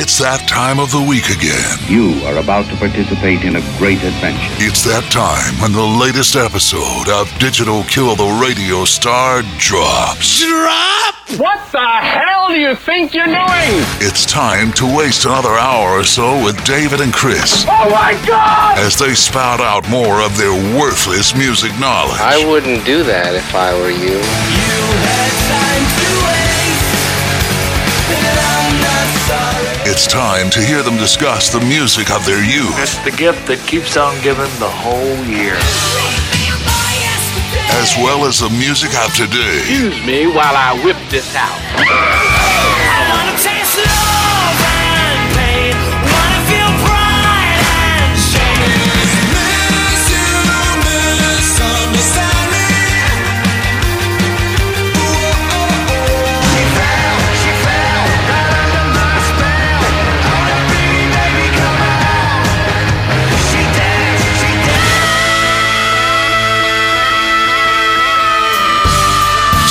It's that time of the week again. You are about to participate in a great adventure. It's that time when the latest episode of Digital Kill the Radio Star drops. Drop! What the hell do you think you're doing? It's time to waste another hour or so with David and Chris Oh my god! as they spout out more of their worthless music knowledge. I wouldn't do that if I were you. It's time to hear them discuss the music of their youth, It's the gift that keeps on giving the whole year. as well as the music of today. Excuse me while I whip this out.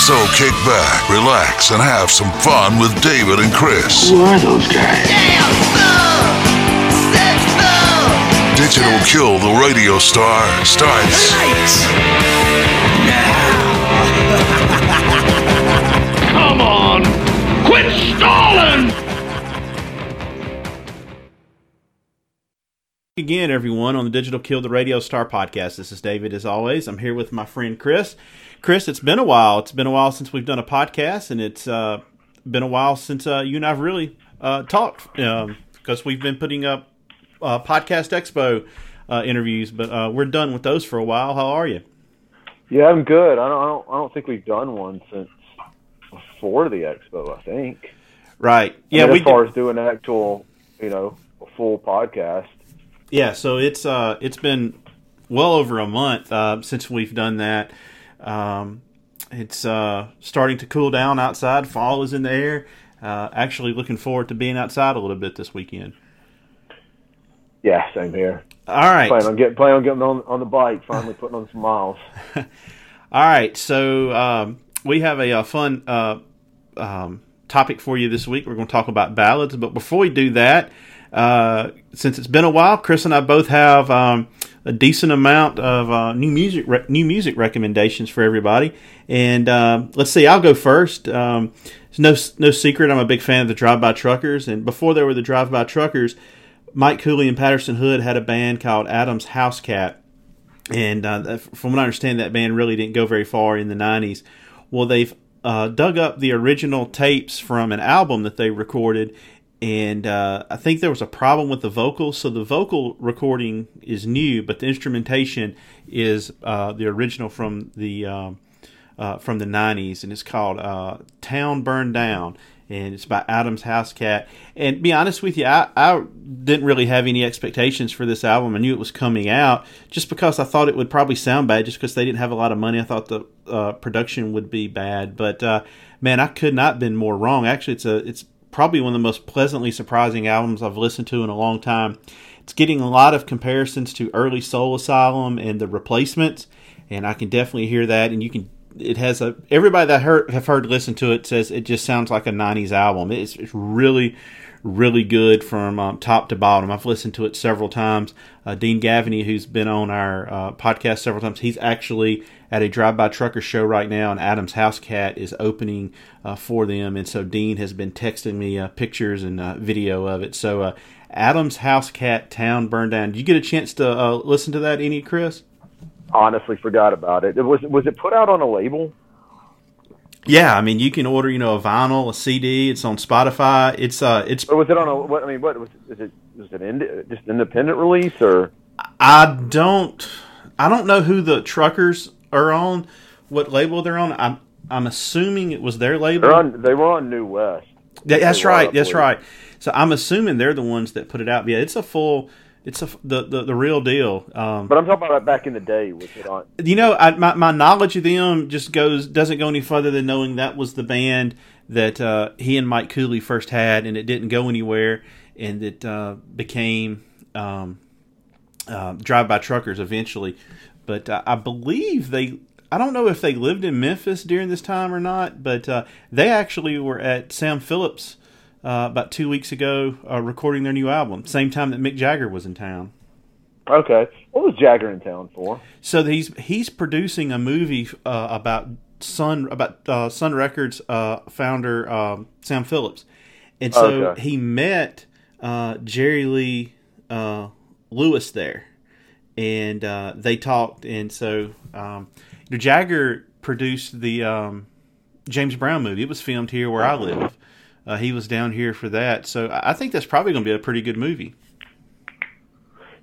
So kick back, relax, and have some fun with David and Chris. Who are those guys? Digital Kill the Radio Star starts Come on! Quit stalling! again, everyone, on the Digital Kill the Radio Star podcast. This is David, as always. I'm here with my friend Chris. Chris, it's been a while. It's been a while since we've done a podcast, and it's uh, been a while since uh, you and I've really uh, talked because we've been putting up uh, Podcast Expo uh, interviews, but uh, we're done with those for a while. How are you? Yeah, I'm good. I don't, I don't, I don't think we've done one since before the expo. I think. Right. Yeah, Yeah, we as far did- as doing an actual, you know, a full podcast. Yeah, so it's uh it's been well over a month uh, since we've done that. Um, it's uh, starting to cool down outside. Fall is in the air. Uh, actually, looking forward to being outside a little bit this weekend. Yeah, same here. All right, Plan on getting, plan on getting on on the bike. Finally putting on some miles. all right. So um, we have a, uh fun uh, um, topic for you this week. We're going to talk about ballads, but before we do that, uh, since it's been a while, Chris and I both have um, a decent amount of uh, new music re- new music recommendations for everybody. And uh, let's see, I'll go first. Um, it's no no secret, I'm a big fan of the Drive By Truckers, and before there were the Drive By Truckers, Mike Cooley and Patterson Hood had a band called Adam's House Cat and uh, from what I understand, that band really didn't go very far in the '90s. Well, they've uh, dug up the original tapes from an album that they recorded, and uh, I think there was a problem with the vocals. So the vocal recording is new, but the instrumentation is uh, the original from the um, uh, from the '90s, and it's called uh, "Town Burned Down." And it's by Adam's House Cat. And be honest with you, I, I didn't really have any expectations for this album. I knew it was coming out just because I thought it would probably sound bad, just because they didn't have a lot of money. I thought the uh, production would be bad. But uh, man, I could not have been more wrong. Actually, it's a it's probably one of the most pleasantly surprising albums I've listened to in a long time. It's getting a lot of comparisons to early Soul Asylum and the Replacements, and I can definitely hear that. And you can it has a everybody that heard, have heard listen to it says it just sounds like a 90s album it's, it's really really good from um, top to bottom i've listened to it several times uh, dean gaffney who's been on our uh, podcast several times he's actually at a drive-by trucker show right now and adam's house cat is opening uh, for them and so dean has been texting me uh, pictures and uh, video of it so uh, adam's house cat town burned down did you get a chance to uh, listen to that any chris Honestly, forgot about it. it. Was was it put out on a label? Yeah, I mean, you can order, you know, a vinyl, a CD. It's on Spotify. It's uh, it's. Was it on a? What I mean, what was is it? Was it ind- just independent release or? I don't, I don't know who the truckers are on, what label they're on. I'm, I'm assuming it was their label. On. They were on New West. That's right. That's right. So I'm assuming they're the ones that put it out. Yeah, it's a full. It's a the the, the real deal. Um, But I'm talking about back in the day. Was it on? you know, I, my my knowledge of them just goes doesn't go any further than knowing that was the band that uh, he and Mike Cooley first had, and it didn't go anywhere, and it uh, became um, uh, Drive By Truckers eventually. But uh, I believe they. I don't know if they lived in Memphis during this time or not, but uh, they actually were at Sam Phillips' uh, about two weeks ago uh, recording their new album, same time that Mick Jagger was in town. Okay. What was Jagger in town for? So he's he's producing a movie uh, about Sun about uh, Sun Records uh, founder um, Sam Phillips, and so Okay. he met uh, Jerry Lee uh, Lewis there, and uh, they talked. And so um, you know, Jagger produced the um, James Brown movie. It was filmed here where I live. Uh, he was down here for that, so I think that's probably going to be a pretty good movie.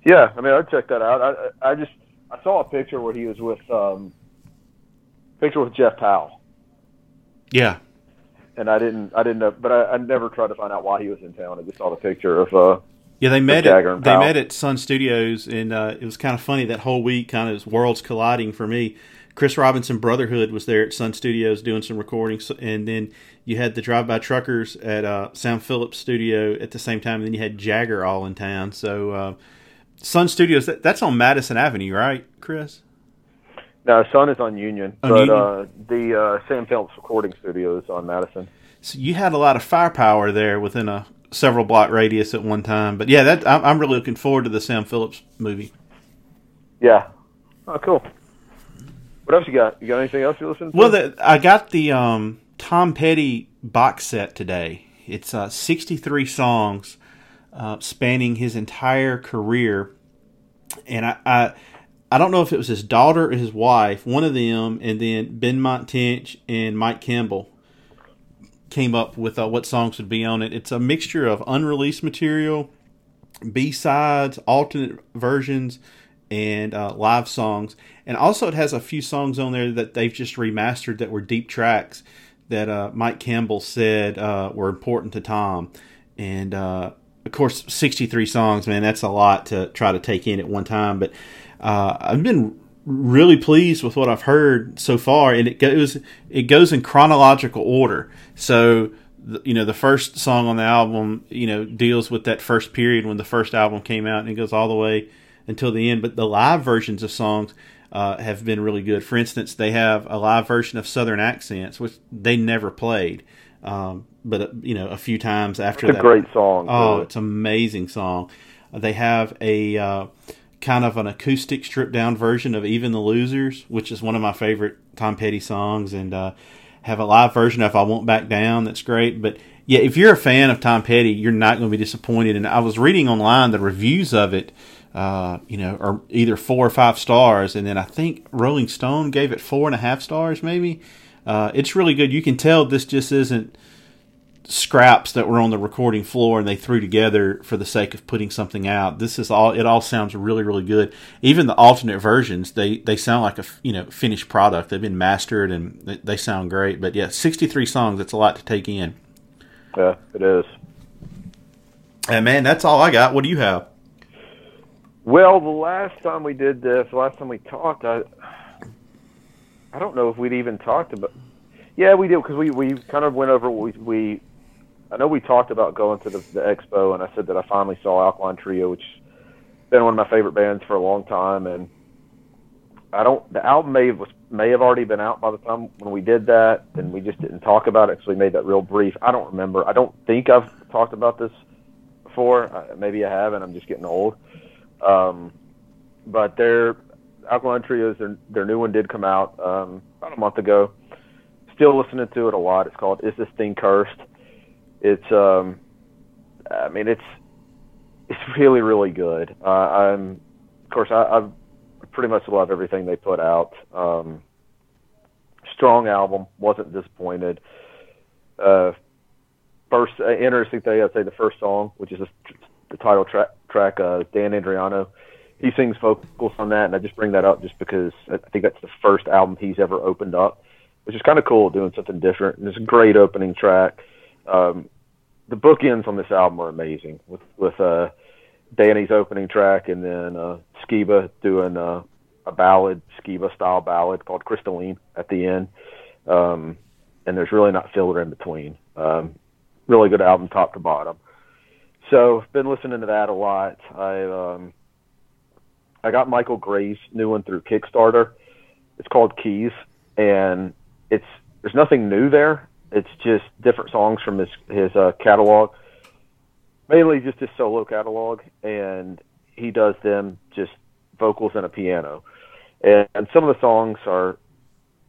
Yeah, I mean, I'd check that out. I I just I saw a picture where he was with um, picture with Jeff Powell, Yeah, and I didn't I didn't know, but I, I never tried to find out why he was in town. I just saw the picture of uh, Yeah, they met at they met at Sun Studios, and uh, it was kind of funny that whole week. Kind of worlds colliding for me. Chris Robinson Brotherhood was there at Sun Studios doing some recordings, and then you had the Drive By Truckers at uh, Sam Phillips Studio at the same time. And then you had Jagger all in town. So uh, Sun Studios that, that's on Madison Avenue, right, Chris? no Sun is on Union, On but Union? uh, the uh, Sam Phillips recording studio is on Madison. So you had a lot of firepower there within a several block radius at one time. But yeah, that I'm, I'm really looking forward to the Sam Phillips movie. Yeah. Oh, cool. What else you got? You got anything else you listen to? Well, the, I got the um, Tom Petty box set today. It's uh, 63 songs uh, spanning his entire career, and I, I I don't know if it was his daughter or his wife, one of them, and then Benmont Tench and Mike Campbell came up with uh, what songs would be on it. It's a mixture of unreleased material, B sides, alternate versions, and uh, live songs. And also, it has a few songs on there that they've just remastered that were deep tracks that uh, Mike Campbell said uh, were important to Tom. And uh, of course, 63 songs, man, that's a lot to try to take in at one time. But uh, I've been really pleased with what I've heard so far, and it goes it goes in chronological order. So the- you know the first song on the album you know deals with that first period when the first album came out, and it goes all the way until the end. But the live versions of songs uh, have been really good. For instance, they have a live version of Southern Accents, which they never played. Um, but uh, you know, a few times after that. it's a that, great song. Oh, it's an amazing song. They have a uh, kind of an acoustic stripped down version of Even the Losers, which is one of my favorite Tom Petty songs, and uh, have a live version of I Won't Back Down. That's great. But yeah, if you're a fan of Tom Petty, you're not going to be disappointed. And I was reading online the reviews of it. Uh, you know, are either four or five stars, and then I think Rolling Stone gave it four and a half stars, maybe. Uh, it's really good. You can tell this just isn't scraps that were on the recording floor and they threw together for the sake of putting something out. This is all. It all sounds really, really good. Even the alternate versions, they they sound like a you know finished product. They've been mastered and they, they sound great. But yeah, sixty three songs. That's a lot to take in. yeah, it is. And man, that's all I got. What do you have? Well, the last time we did this, the last time we talked, I I don't know if we'd even talked about. Yeah, we did because we we kind of went over what we we. I know we talked about going to the, the expo, and I said that I finally saw Alkaline Trio, which has been one of my favorite bands for a long time, and I don't. The album may have was may have already been out by the time when we did that, and we just didn't talk about it, so we made that real brief. I don't remember. I don't think I've talked about this before. Uh, maybe I have, and I'm just getting old. Um, but their Alkaline Trios, their their new one did come out um, about a month ago. Still listening to it a lot. It's called "Is This Thing Cursed?" It's um, I mean it's it's really really good. Uh, I'm of course I, I pretty much love everything they put out. Um, strong album. Wasn't disappointed. Uh, first uh, interesting thing I'd say the first song, which is the, title track, track uh, Dan Andriano. He sings vocals on that, and I just bring that up just because I think that's the first album he's ever opened up, which is kind of cool, doing something different. And it's a great opening track. Um, the bookends on this album are amazing, with with uh, Danny's opening track, and then uh, Skiba doing uh, a ballad, Skiba style ballad called Krystalline at the end. Um, and there's really not filler in between. Um, really good album, top to bottom. So I've been listening to that a lot. I um, I got Michael Graves' new one through Kickstarter. It's called Keys, and it's there's nothing new there. It's just different songs from his his uh, catalog, mainly just his solo catalog, and he does them just vocals and a piano. And, and some of the songs are,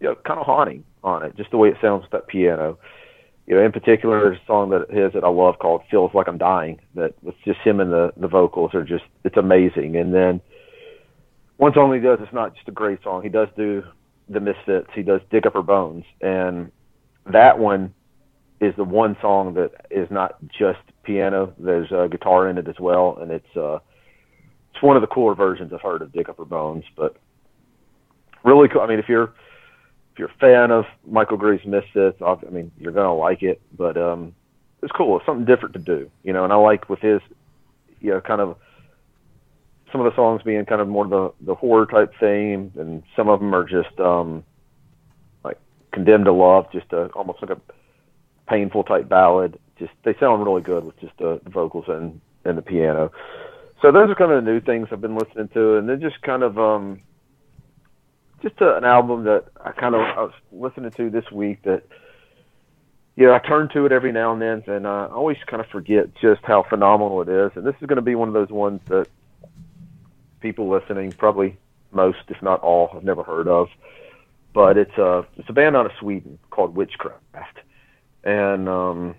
you know, kind of haunting on it, just the way it sounds with that piano. You know, in particular, there's a song that his that I love called "Feels Like I'm Dying." That with just him and the the vocals are just it's amazing. And then one song he does, it's not just a great song. He does do the Misfits. He does "Dig Up Her Bones," and that one is the one song that is not just piano. There's a guitar in it as well, and it's uh, it's one of the cooler versions I've heard of "Dig Up Her Bones." But really cool. I mean, if you're if you're a fan of Michael Graves' Misfits, I mean, you're gonna like it. But um, it's cool. It's something different to do, you know. And I like with his, you know, kind of some of the songs being kind of more the the horror type theme, and some of them are just um, "Condemned to Love," just a, almost like a painful type ballad. Just they sound really good with just the vocals and and the piano. So those are kind of the new things I've been listening to, and then just kind of um, just a, an album that I kind of I was listening to this week that you know I turn to it every now and then, and I always kind of forget just how phenomenal it is. And this is going to be one of those ones that people listening, probably most, if not all, have never heard of. But it's a it's a band out of Sweden called Witchcraft, and um,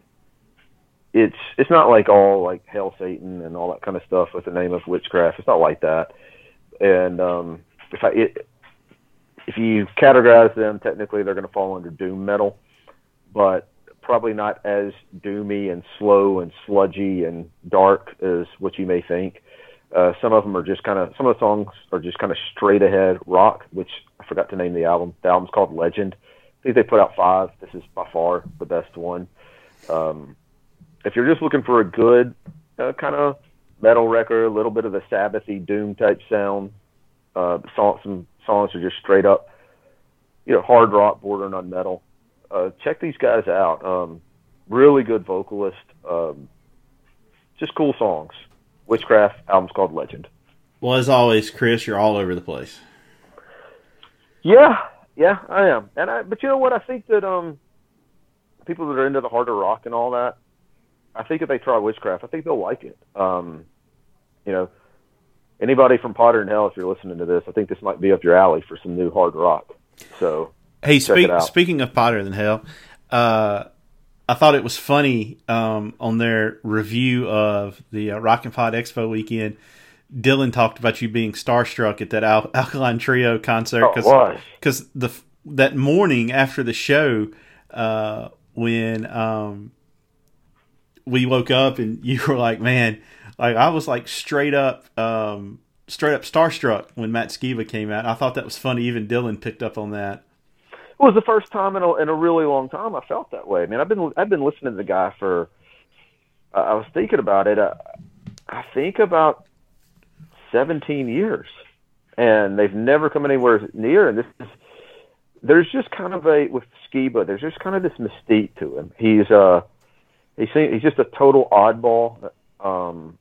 it's it's not like all like Hail Satan and all that kind of stuff with the name of Witchcraft. It's not like that. And um, if I it, if you categorize them, technically they're going to fall under doom metal, but probably not as doomy and slow and sludgy and dark as what you may think. Uh, some of them are just kind of some of the songs are just kind of straight ahead rock, which forgot to name the album. The album's called Legend. I think they put out five. This is by far the best one. Um, if you're just looking for a good uh, kind of metal record, a little bit of the Sabbathy doom type sound, uh, song, some songs are just straight up, you know, hard rock bordering on metal. Uh, check these guys out. Um, really good vocalist. Um, just cool songs. Witchcraft album's called Legend. Well, as always, Chris, you're all over the place. Yeah, yeah, I am. And I, but you know what? I think that um, people that are into the harder rock and all that, I think if they try Witchcraft, I think they'll like it. Um, you know, anybody from Potter and Hell, if you're listening to this, I think this might be up your alley for some new hard rock. So, hey, speak, speaking of Potter and Hell, uh, I thought it was funny um, on their review of the uh, Rock and Pod Expo weekend. Dylan talked about you being starstruck at that Al- Alkaline Trio concert because oh, the that morning after the show uh, when um, we woke up and you were like, man, like I was like straight up, um, straight up starstruck when Matt Skiba came out. I thought that was funny. Even Dylan picked up on that. It was the first time in a, in a really long time I felt that way. I mean, I've been I've been listening to the guy for. Uh, I was thinking about it. Uh, I think about 17 years, and they've never come anywhere near. And this is there's just kind of a with Skiba. There's just kind of this mystique to him. He's uh he's he's just a total oddball, um,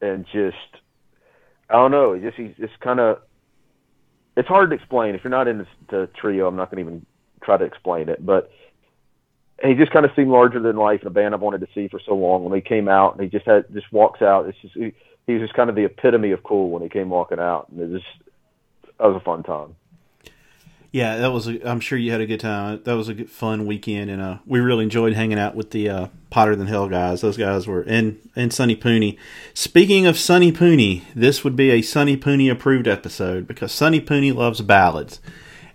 and just I don't know. Just he's just kind of it's hard to explain if you're not into the trio. I'm not going to even try to explain it, but he just kind of seemed larger than life in a band I've wanted to see for so long. When he came out, and he just had just walks out. It's just he, he was just kind of the epitome of cool when he came walking out, and it just that was a fun time. Yeah, that was. I'm sure you had a good time. That was a good, fun weekend, and uh, we really enjoyed hanging out with the uh, Potter than Hell guys. Those guys were and and Sunny Pooney. Speaking of Sunny Pooney, this would be a Sunny Pooney approved episode because Sunny Pooney loves ballads,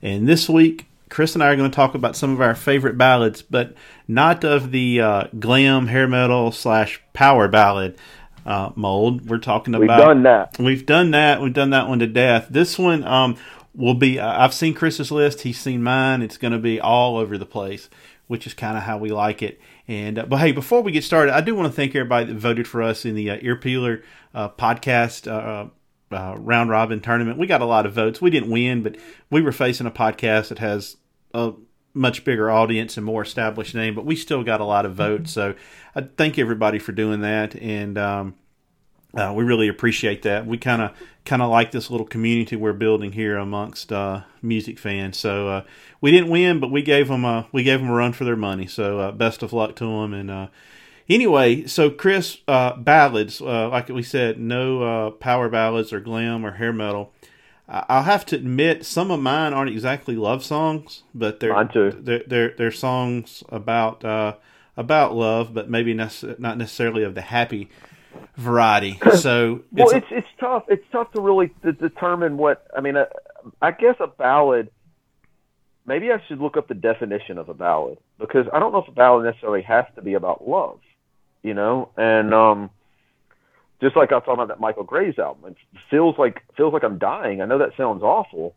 and this week Chris and I are going to talk about some of our favorite ballads, but not of the uh, glam hair metal slash power ballad uh, mold. We're talking about. We've done that. We've done that. We've done that one to death. This one, um, will be. I've seen Chris's list. He's seen mine. It's going to be all over the place, which is kind of how we like it. And uh, but hey, before we get started, I do want to thank everybody that voted for us in the uh, Ear Peeler uh, podcast. Uh, uh, round robin tournament. We got a lot of votes. We didn't win, but we were facing a podcast that has a much bigger audience and more established name, but we still got a lot of votes. So I thank everybody for doing that. And um, uh, we really appreciate that. We kind of kind of like this little community we're building here amongst uh, music fans. So uh, we didn't win, but we gave them a we gave them a run for their money. So uh, best of luck to them. And uh, anyway, so Chris, uh, ballads like we said, no power ballads or glam or hair metal. I'll have to admit, some of mine aren't exactly love songs, but they're they're, they're they're songs about about love, but maybe nece- not necessarily of the happy variety. So well, it's it's tough. It's tough to really to determine what I mean. Uh, I guess a ballad. Maybe I should look up the definition of a ballad because I don't know if a ballad necessarily has to be about love, you know. And um, just like I was talking about that Michael Graves album, it feels like feels like I'm dying. I know that sounds awful,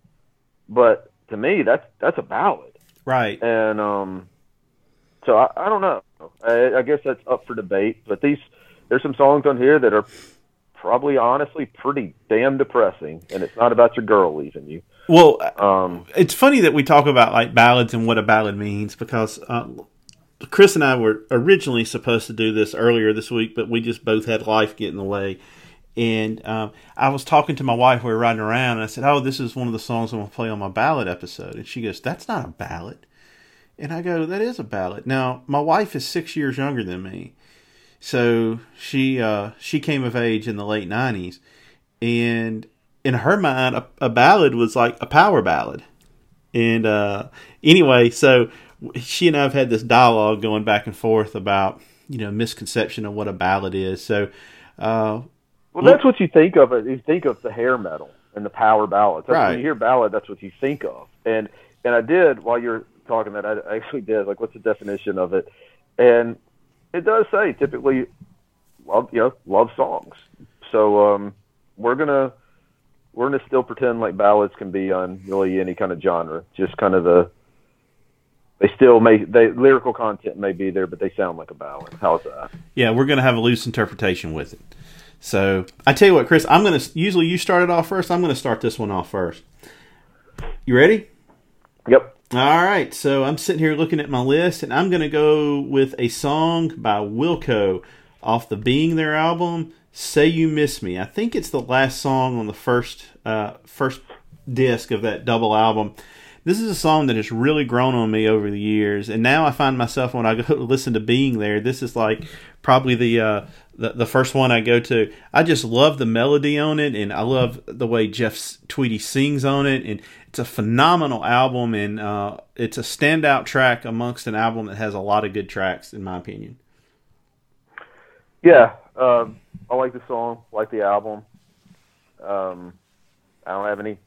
but to me, that's that's a ballad, right? And um, so I, I don't know. I, I guess that's up for debate. But these there's some songs on here that are probably honestly pretty damn depressing, and it's not about your girl leaving you. Well, um, it's funny that we talk about like ballads and what a ballad means because uh, Chris and I were originally supposed to do this earlier this week, but we just both had life get in the way. And um, I was talking to my wife, we were riding around, and I said, "Oh, this is one of the songs I'm going to play on my ballad episode." And she goes, "That's not a ballad." And I go, "That is a ballad." Now, my wife is six years younger than me, so she uh, she came of age in the late '90s, and in her mind, a, a ballad was like a power ballad. And uh, anyway, so she and I have had this dialogue going back and forth about you know misconception of what a ballad is. So, uh, well, that's what you think of it. You think of the hair metal and the power ballads. That's right. When you hear ballad, that's what you think of. And and I did while you're talking that I actually did like what's the definition of it, and it does say typically love you know love songs. So um, we're gonna we're gonna still pretend like ballads can be on really any kind of genre. Just kind of the they still may they lyrical content may be there, but they sound like a ballad. How's that? Yeah, we're gonna have a loose interpretation with it. So I tell you what, Chris, I'm gonna usually you start it off first. I'm gonna start this one off first. You ready? Yep. All right, so I'm sitting here looking at my list, and I'm going to go with a song by Wilco off the Being There album, "Say You Miss Me." I think it's the last song on the first uh, first disc of that double album. This is a song that has really grown on me over the years, and now I find myself when I go listen to "Being There," this is like probably the uh, the, the first one I go to. I just love the melody on it, and I love the way Jeff Tweedy sings on it, and it's a phenomenal album, and uh, it's a standout track amongst an album that has a lot of good tracks, in my opinion. Yeah, um, I like the song, like the album. Um, I don't have any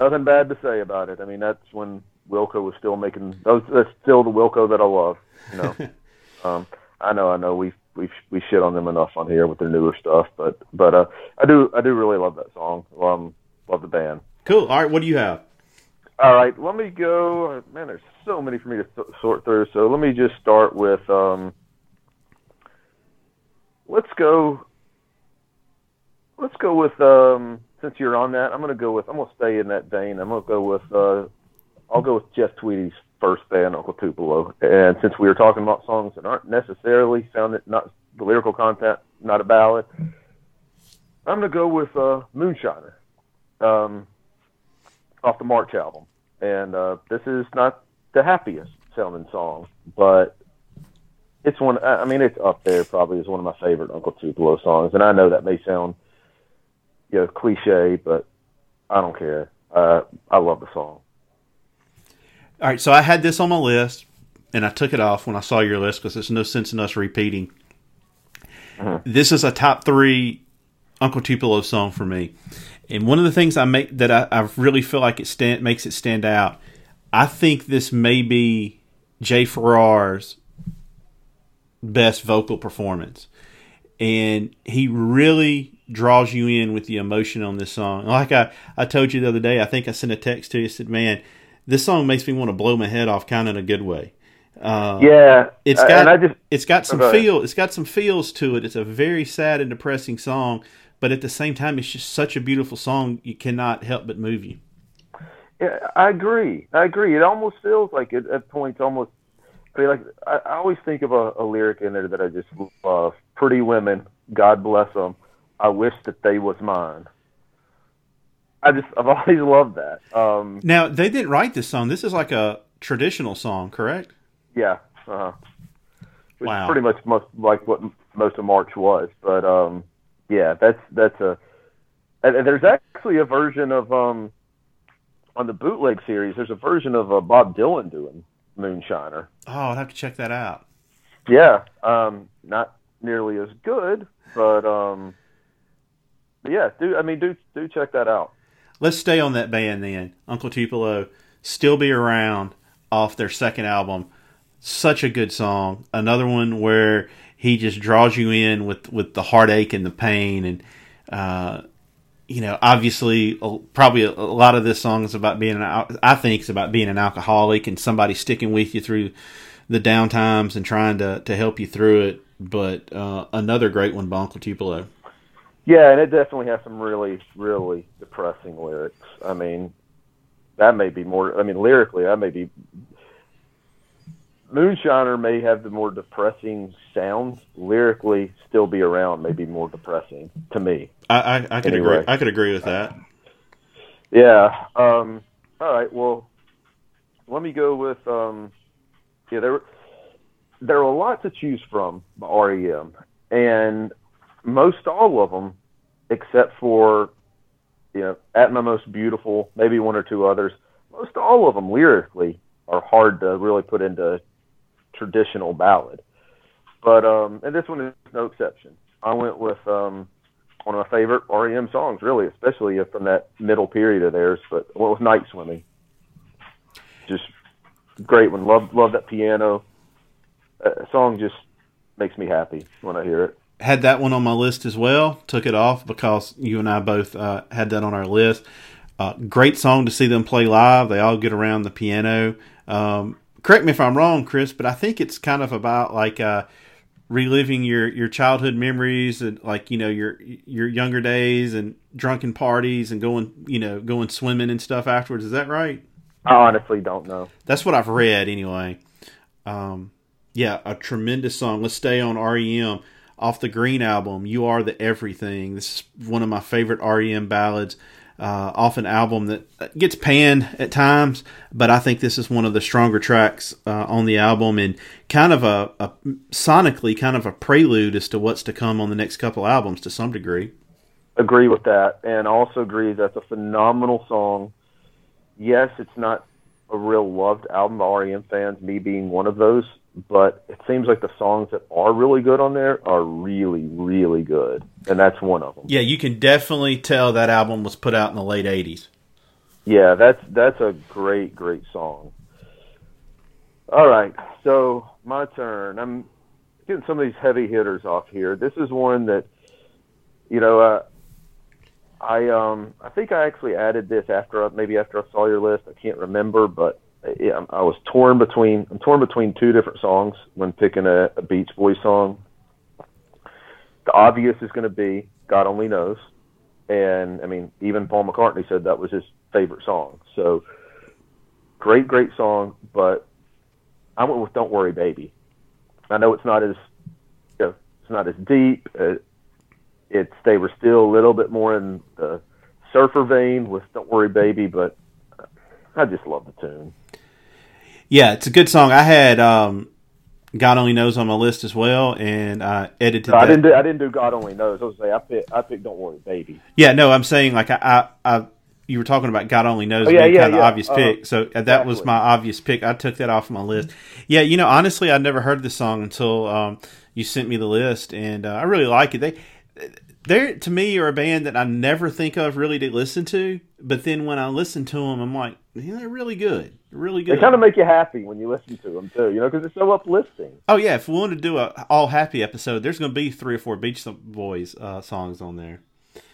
nothing bad to say about it. I mean, that's when Wilco was still making. That's still the Wilco that I love. You know, um, I know, I know. We we we shit on them enough on here with their newer stuff, but but uh, I do I do really love that song. Um, love the band. Cool. All right, what do you have? All right, let me go. Man, there's so many for me to th- sort through. So let me just start with. Um, let's go. Let's go with. Um, since you're on that, I'm going to go with. I'm going to stay in that vein. I'm going to go with. Uh, I'll go with Jeff Tweedy's first band, Uncle Tupelo. And since we were talking about songs that aren't necessarily sounded not the lyrical content, not a ballad, I'm going to go with uh, Moonshiner. Um, off the March album. And uh, this is not the happiest sounding song, but it's one. I mean, it's up there probably as one of my favorite Uncle Tupelo songs. And I know that may sound, you know, cliche, but I don't care. Uh, I love the song. All right, so I had this on my list, and I took it off when I saw your list because there's no sense in us repeating. Mm-hmm. This is a top three Uncle Tupelo song for me. And one of the things I make that I, I really feel like it stand, makes it stand out, I think this may be Jay Farrar's best vocal performance. And he really draws you in with the emotion on this song. Like I, I told you the other day, I think I sent a text to you, I said, Man, this song makes me want to blow my head off kind of in a good way. Uh, yeah, it's got I just, it's got some feel. It's got some feels to it. It's a very sad and depressing song, but at the same time, it's just such a beautiful song. You cannot help but move you. Yeah, I agree. I agree. It almost feels like it at points almost. I mean, like I, I always think of a, a lyric in there that I just love. Pretty women, God bless them. I wish that they was mine. I just I've always loved that. Um, Now they didn't write this song. This is like a traditional song, correct? yeah, uh-huh. Which Wow. is pretty much most like what most of March was. But um, yeah, that's that's a. There's actually a version of um, on the bootleg series. There's a version of uh, Bob Dylan doing Moonshiner. Oh, I'd have to check that out. Yeah, um, not nearly as good, but um, but yeah, do I mean do do check that out. Let's stay on that band then. Uncle Tupelo, Still Be Around, off their second album. Such a good song. Another one where he just draws you in with, with the heartache and the pain. And, uh, you know, obviously, probably a, a lot of this song is about being an, I think it's about being an alcoholic and somebody sticking with you through the down times and trying to, to help you through it. But uh, another great one by Uncle Tupelo. Yeah, and it definitely has some really really depressing lyrics. I mean, that may be more. I mean, lyrically, that may be. Moonshiner may have the more depressing sounds. Lyrically, still be around may be more depressing to me. I, I, I could Anyway. agree. I could agree with that. Yeah. Um, all right. Well, let me go with. Um, yeah, there there are a lot to choose from by REM, and most all of them, except for you know, at my most beautiful, maybe one or two others. Most all of them lyrically are hard to really put into traditional ballad. But um, and this one is no exception. I went with um, one of my favorite REM songs, really, especially from that middle period of theirs. But I went with Night Swimming. Just great one. Love love that piano. Uh, song just makes me happy when I hear it. Had that one on my list as well. Took it off because you and I both uh, had that on our list. Uh, great song to see them play live. They all get around the piano. Um, correct me if I'm wrong, Chris, but I think it's kind of about like uh, reliving your, your childhood memories and like you know your your younger days and drunken parties and going you know going swimming and stuff afterwards. Is that right? I honestly don't know. That's what I've read anyway. Um, yeah, a tremendous song. Let's stay on REM off the Green album. You are the everything. This is one of my favorite REM ballads. Uh, off an album that gets panned at times, but I think this is one of the stronger tracks uh, on the album, and kind of a, a sonically kind of a prelude as to what's to come on the next couple albums to some degree. agree with that, and also agree that's a phenomenal song. Yes, it's not a real loved album by REM fans, me being one of those, but it seems like the songs that are really good on there are really, really good, and that's one of them. Yeah, you can definitely tell that album was put out in the late '80s. Yeah, that's that's a great, great song. All right, so my turn. I'm getting some of these heavy hitters off here. This is one that, you know, uh, I um I think I actually added this after maybe after I saw your list. I can't remember, but yeah, I was torn between I'm torn between two different songs when picking a, a Beach Boys song. The obvious is going to be God Only Knows, and I mean even Paul McCartney said that was his favorite song. So great, great song, but I went with Don't Worry Baby. I know it's not as you know, it's not as deep. Uh, it's they were still a little bit more in the surfer vein with Don't Worry Baby, but I just love the tune. Yeah, it's a good song. I had um, God Only Knows on my list as well, and I edited No, I didn't do I didn't do God Only Knows. I was say I picked I picked Don't Worry Baby. Yeah, no, I'm saying like I, I, I you were talking about God Only Knows Oh, yeah, being yeah, kind of yeah. obvious Uh, pick, so uh, that was my obvious pick. I took that off my list. Yeah, you know, honestly, I never heard this song until um, you sent me the list, and uh, I really like it. They, they're to me are a band that I never think of really to listen to, but then when I listen to them, I'm like, yeah, they're really good, They're really good. They kind of make you happy when you listen to them too, you know, because it's so uplifting. Oh yeah, if we wanted to do a all happy episode, there's going to be three or four Beach Boys uh, songs on there.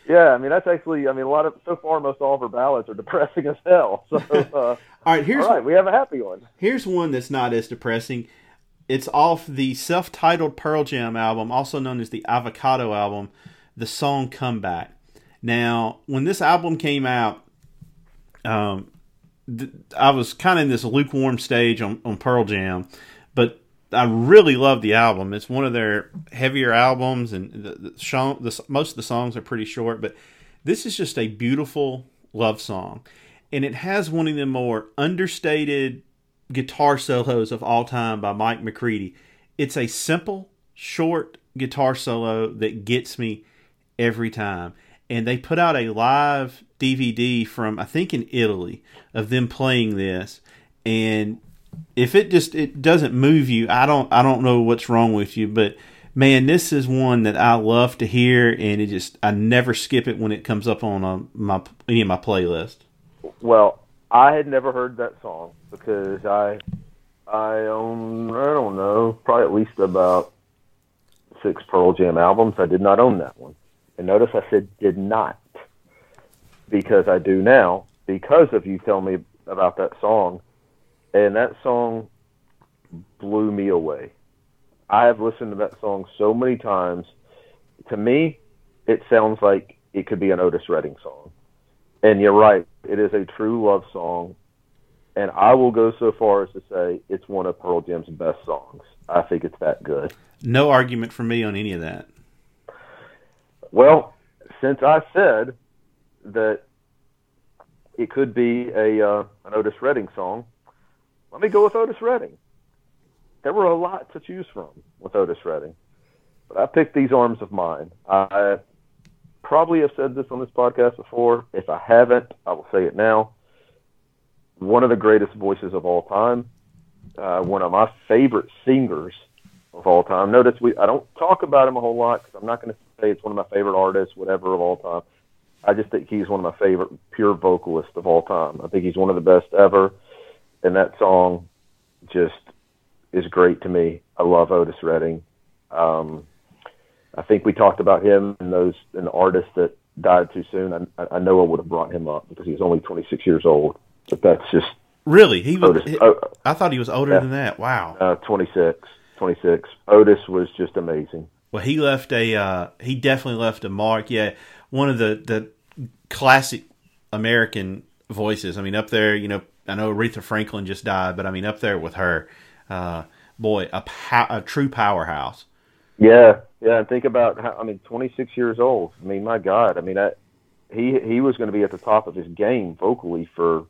Yeah, I mean that's actually I mean a lot of so far most all of our ballads are depressing as hell. So uh, All right, here's all right, we have a happy one. Here's one that's not as depressing. It's off the self-titled Pearl Jam album, also known as the Avocado album, the song "Comeback." Now, when this album came out, um, I was kind of in this lukewarm stage on, on Pearl Jam, but I really love the album. It's one of their heavier albums, and the, the, song, the most of the songs are pretty short. But this is just a beautiful love song, and it has one of the more understated guitar solos of all time by Mike McCready. It's a simple, short guitar solo that gets me every time. And they put out a live DVD from I think in Italy of them playing this, and if it just it doesn't move you, I don't I don't know what's wrong with you, but man, this is one that I love to hear, and it just I never skip it when it comes up on a, uh, my any of my playlist. Well, I had never heard that song because I I own I don't know probably at least about six Pearl Jam albums. I did not own that one. And notice I said did not because I do now because of you telling me about that song. And that song blew me away. I have listened to that song so many times. To me, it sounds like it could be an Otis Redding song. And you're right, it is a true love song. And I will go so far as to say it's one of Pearl Jam's best songs. I think it's that good. No argument from me on any of that. Well, since I said that it could be a uh, an Otis Redding song, let me go with Otis Redding. There were a lot to choose from with Otis Redding, but I picked these arms of mine. I probably have said this on this podcast before. If I haven't, I will say it now. One of the greatest voices of all time, uh, one of my favorite singers of all time. Notice we I don't talk about him a whole lot because I'm not going to say it's one of my favorite artists, whatever of all time. I just think he's one of my favorite pure vocalists of all time. I think he's one of the best ever, and that song just is great to me. I love Otis Redding. Um, I think we talked about him and those an artist that died too soon. I, I know I would have brought him up because he was only 26 years old, but that's just really he was. Otis, oh, I thought he was older yeah, than that. Wow, uh, 26. 26. Otis was just amazing. Well, he left a uh, he definitely left a mark. Yeah, one of the the classic American voices. I mean, up there, you know, I know Aretha Franklin just died, but I mean, up there with her, uh, boy, a, a true powerhouse. Yeah, yeah. And think about how I mean, 26 years old. I mean, my God. I mean, that he he was going to be at the top of his game vocally for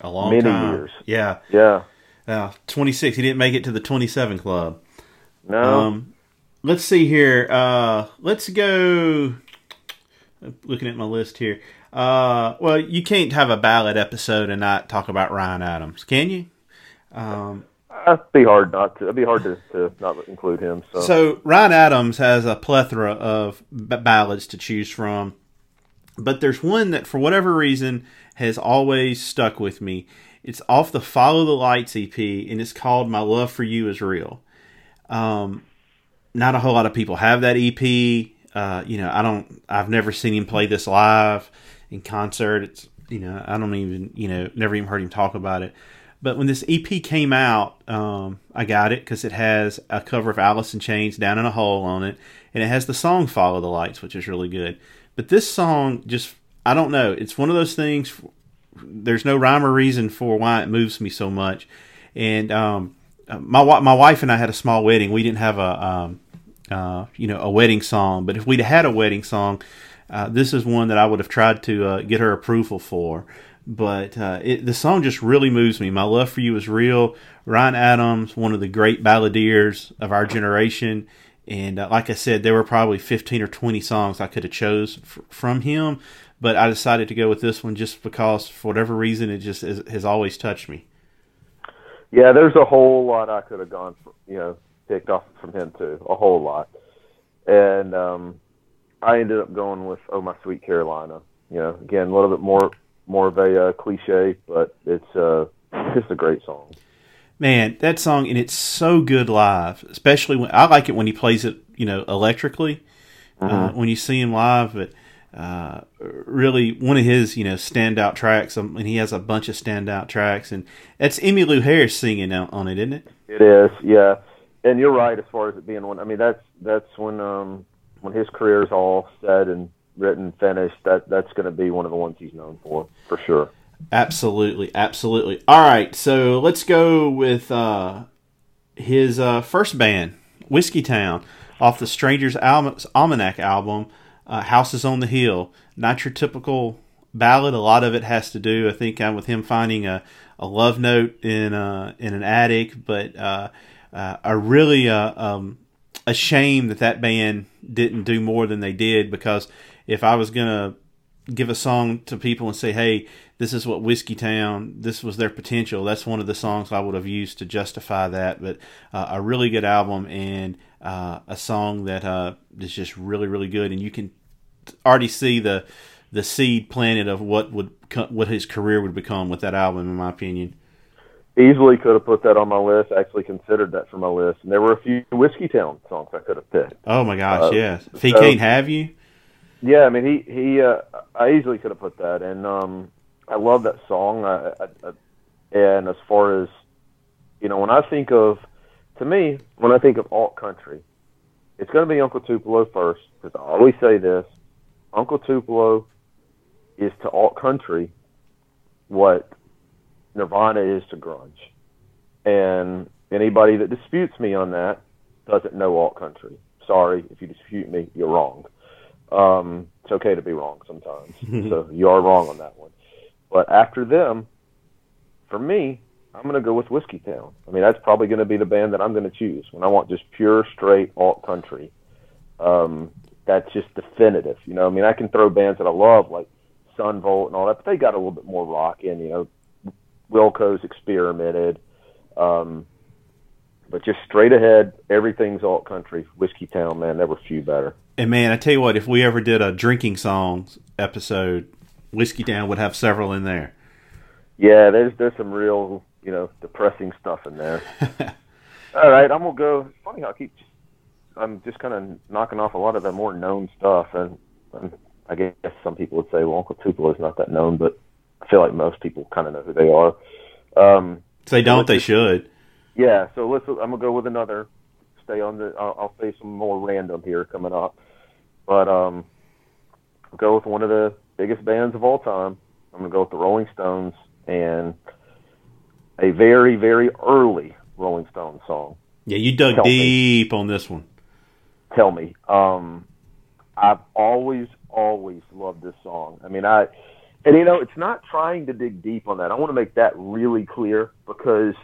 a long many time. years. Yeah, yeah. Uh, 26. He didn't make it to the 27 club. No. Um, let's see here. Uh, let's go. Looking at my list here. Uh, well, you can't have a ballad episode and not talk about Ryan Adams, can you? Um, It'd be hard not to. It'd be hard to, to not include him. So. so Ryan Adams has a plethora of b- ballads to choose from, but there's one that, for whatever reason, has always stuck with me. It's off the Follow the Lights EP, and it's called "My Love for You Is Real." Um, not a whole lot of people have that EP. Uh, you know, I don't. I've never seen him play this live in concert. It's you know, I don't even you know, never even heard him talk about it. But when this EP came out, um, I got it because it has a cover of Alice in Chains "Down in a Hole" on it, and it has the song "Follow the Lights," which is really good. But this song just, I don't know. It's one of those things. There's no rhyme or reason for why it moves me so much, and um, my my wife and I had a small wedding. We didn't have a um, uh, you know a wedding song, but if we'd had a wedding song, uh, this is one that I would have tried to uh, get her approval for. But uh, it, the song just really moves me. My love for you is real. Ryan Adams, one of the great balladeers of our generation, and uh, like I said, there were probably fifteen or twenty songs I could have chose f- from him, but I decided to go with this one just because, for whatever reason, it just is, has always touched me. Yeah, there's a whole lot I could have gone, for, you know, picked off from him too, a whole lot. And um, I ended up going with "Oh My Sweet Carolina." You know, again, a little bit more more of a uh, cliche, but it's uh, just a great song. Man, that song and it's so good live. Especially when I like it when he plays it, you know, electrically. Uh, mm-hmm. Uh, when you see him live, but uh, really one of his you know standout tracks, um, and he has a bunch of standout tracks, and that's Emmylou Harris singing on it, isn't it? It is, yeah. And you're right as far as it being one. I mean, that's that's when um when his career is all said and written, finished. That that's going to be one of the ones he's known for, for sure. Absolutely, absolutely. All right, so let's go with uh his uh, first band, Whiskeytown, off the Strangers Al- Almanac album, uh, Houses on the Hill. Not your typical ballad. A lot of it has to do, I think, uh, with him finding a, a love note in uh, in an attic. But uh, I really uh, um, a shame that that band didn't do more than they did because if I was gonna give a song to people and say, "Hey, this is what Whiskeytown, this was their potential," that's one of the songs I would have used to justify that. But uh, a really good album and uh, a song that uh, is just really, really good, and you can already see the the seed planted of what would what his career would become with that album, in my opinion. Easily could have put that on my list. Actually considered that for my list, and there were a few Whiskeytown songs I could have picked. Oh my gosh, Uh, yes. If he so- can't have you, Yeah, I mean he he uh, I easily could have put that, and um, I love that song. I, I, I, and as far as you know, when I think of to me, when I think of alt country, it's going to be Uncle Tupelo first because I always say this: Uncle Tupelo is to alt country what Nirvana is to grunge, and anybody that disputes me on that doesn't know alt country. Sorry, if you dispute me, you're wrong. Um, it's okay to be wrong sometimes. so you are wrong on that one. But after them, for me, I'm going to go with Whiskeytown. I mean, that's probably going to be the band that I'm going to choose when I want just pure, straight alt country. Um, that's just definitive. You know, I mean, I can throw bands that I love like Son Volt and all that, but they got a little bit more rock in. You know, Wilco's experimented. Um, but just straight ahead, everything's alt country. Whiskeytown, man, there were few better. and man, I tell you what, if we ever did a drinking songs episode, Whiskeytown would have several in there. Yeah, there's there's some real you know depressing stuff in there. All right, I'm gonna go. It's funny how I keep I'm just kind of knocking off a lot of the more known stuff, and, and I guess some people would say, well, Uncle Tupelo is not that known, but feel like most people kind of know who they are. Um, If they don't, let's they just- should. yeah, so let's. I'm gonna go with another. Stay on the. I'll, I'll say some more random here coming up, but um, I'll go with one of the biggest bands of all time. I'm gonna go with the Rolling Stones and a very very early Rolling Stones song. Yeah, you dug Tell me. deep on this one. Tell me. Um, I've always always loved this song. I mean, I and you know, it's not trying to dig deep on that. I want to make that really clear because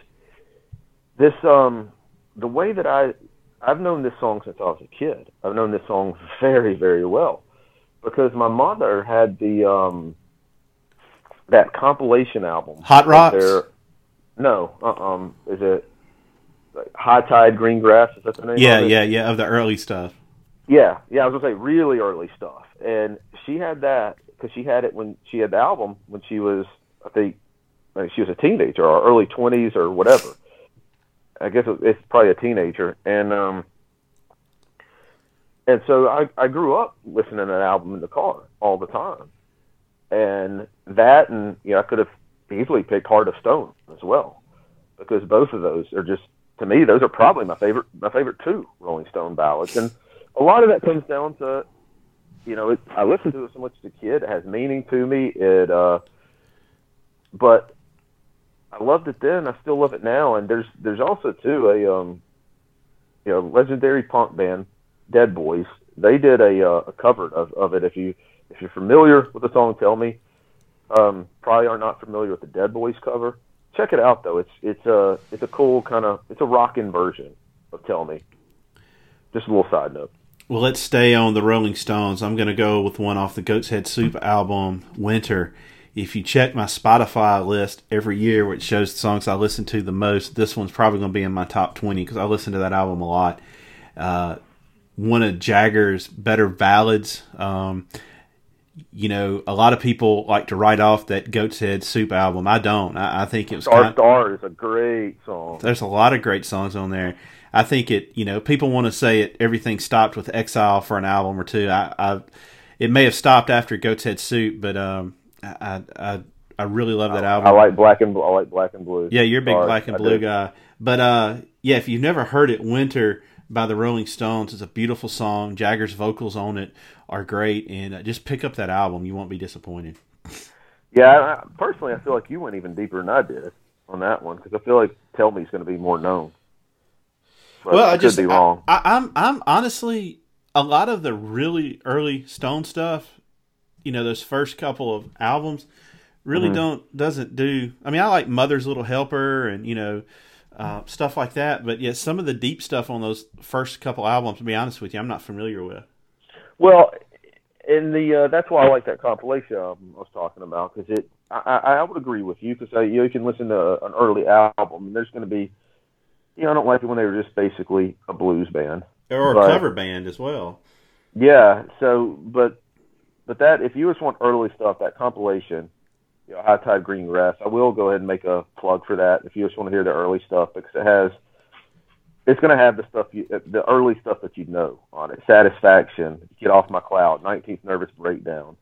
this um the way that I I've known this song since I was a kid. I've known this song very very well because my mother had the um that compilation album. Hot Rocks? their- no, uh um is it like High Tide Green Grass? Is that the name? Yeah, yeah, yeah, of the early stuff. Yeah, yeah, I was gonna say really early stuff, and she had that because she had it when she had the album when she was, I think, like she was a teenager or early twenties or whatever. I guess it's probably a teenager, and um, and so I I grew up listening to that album in the car all the time, and that and you know I could have easily picked Heart of Stone as well, because both of those are just to me those are probably my favorite my favorite two Rolling Stone ballads, and a lot of that comes down to you know it, I listened to it so much as a kid it has meaning to me it uh but I loved it then I still love it now and there's there's also too a um you know legendary punk band Dead Boys. They did a uh, a cover of of it. If you if you're familiar with the song Tell Me. Um probably are not familiar with the Dead Boys cover. Check it out though. It's it's a it's a cool kind of it's a rockin' version of Tell Me. Just a little side note Well, let's stay on the Rolling Stones. I'm going to go with one off the Goat's Head Soup album, Winter. If you check my Spotify list every year, which shows the songs I listen to the most, this one's probably going to be in my top 20 because I listen to that album a lot. Uh, one of Jagger's better ballads. Um, you know, a lot of people like to write off that Goat's Head Soup album. I don't. I, I think it was Star kind Star is a great song. there's a lot of great songs on there. I think it, you know, people want to say it. Everything stopped with Exile for an album or two. I, I it may have stopped after Goat's Head Soup, but um, I, I, I really love that album. I like black and I like black and blue. yeah, you're a big Sorry, black and blue guy. But uh, yeah, if you've never heard it, Winter by the Rolling Stones is a beautiful song. Jagger's vocals on it are great, and uh, just pick up that album. You won't be disappointed. Yeah, I, personally, I feel like you went even deeper than I did on that one because I feel like Tell Me is going to be more known. But well, I, just be wrong. I, I, I'm I'm honestly a lot of the really early Stone stuff. You know, those first couple of albums really Mm-hmm. don't doesn't do. I mean, I like Mother's Little Helper and you know uh, stuff like that. But yet, some of the deep stuff on those first couple albums, to be honest with you, I'm not familiar with. Well, in the uh, that's why I like that compilation album I was talking about because it. I, I would agree with you because you, you can listen to an early album and there's going to be, you know, I don't like it when they were just basically a blues band. Or a Right. cover band as well. Yeah. So, but but that if you just want early stuff, that compilation, you know, High Tide Green Grass, I will go ahead and make a plug for that if you just want to hear the early stuff because it has. It's going to have the stuff you, the early stuff that you know on it. Satisfaction, Get Off My Cloud, 19th Nervous Breakdown,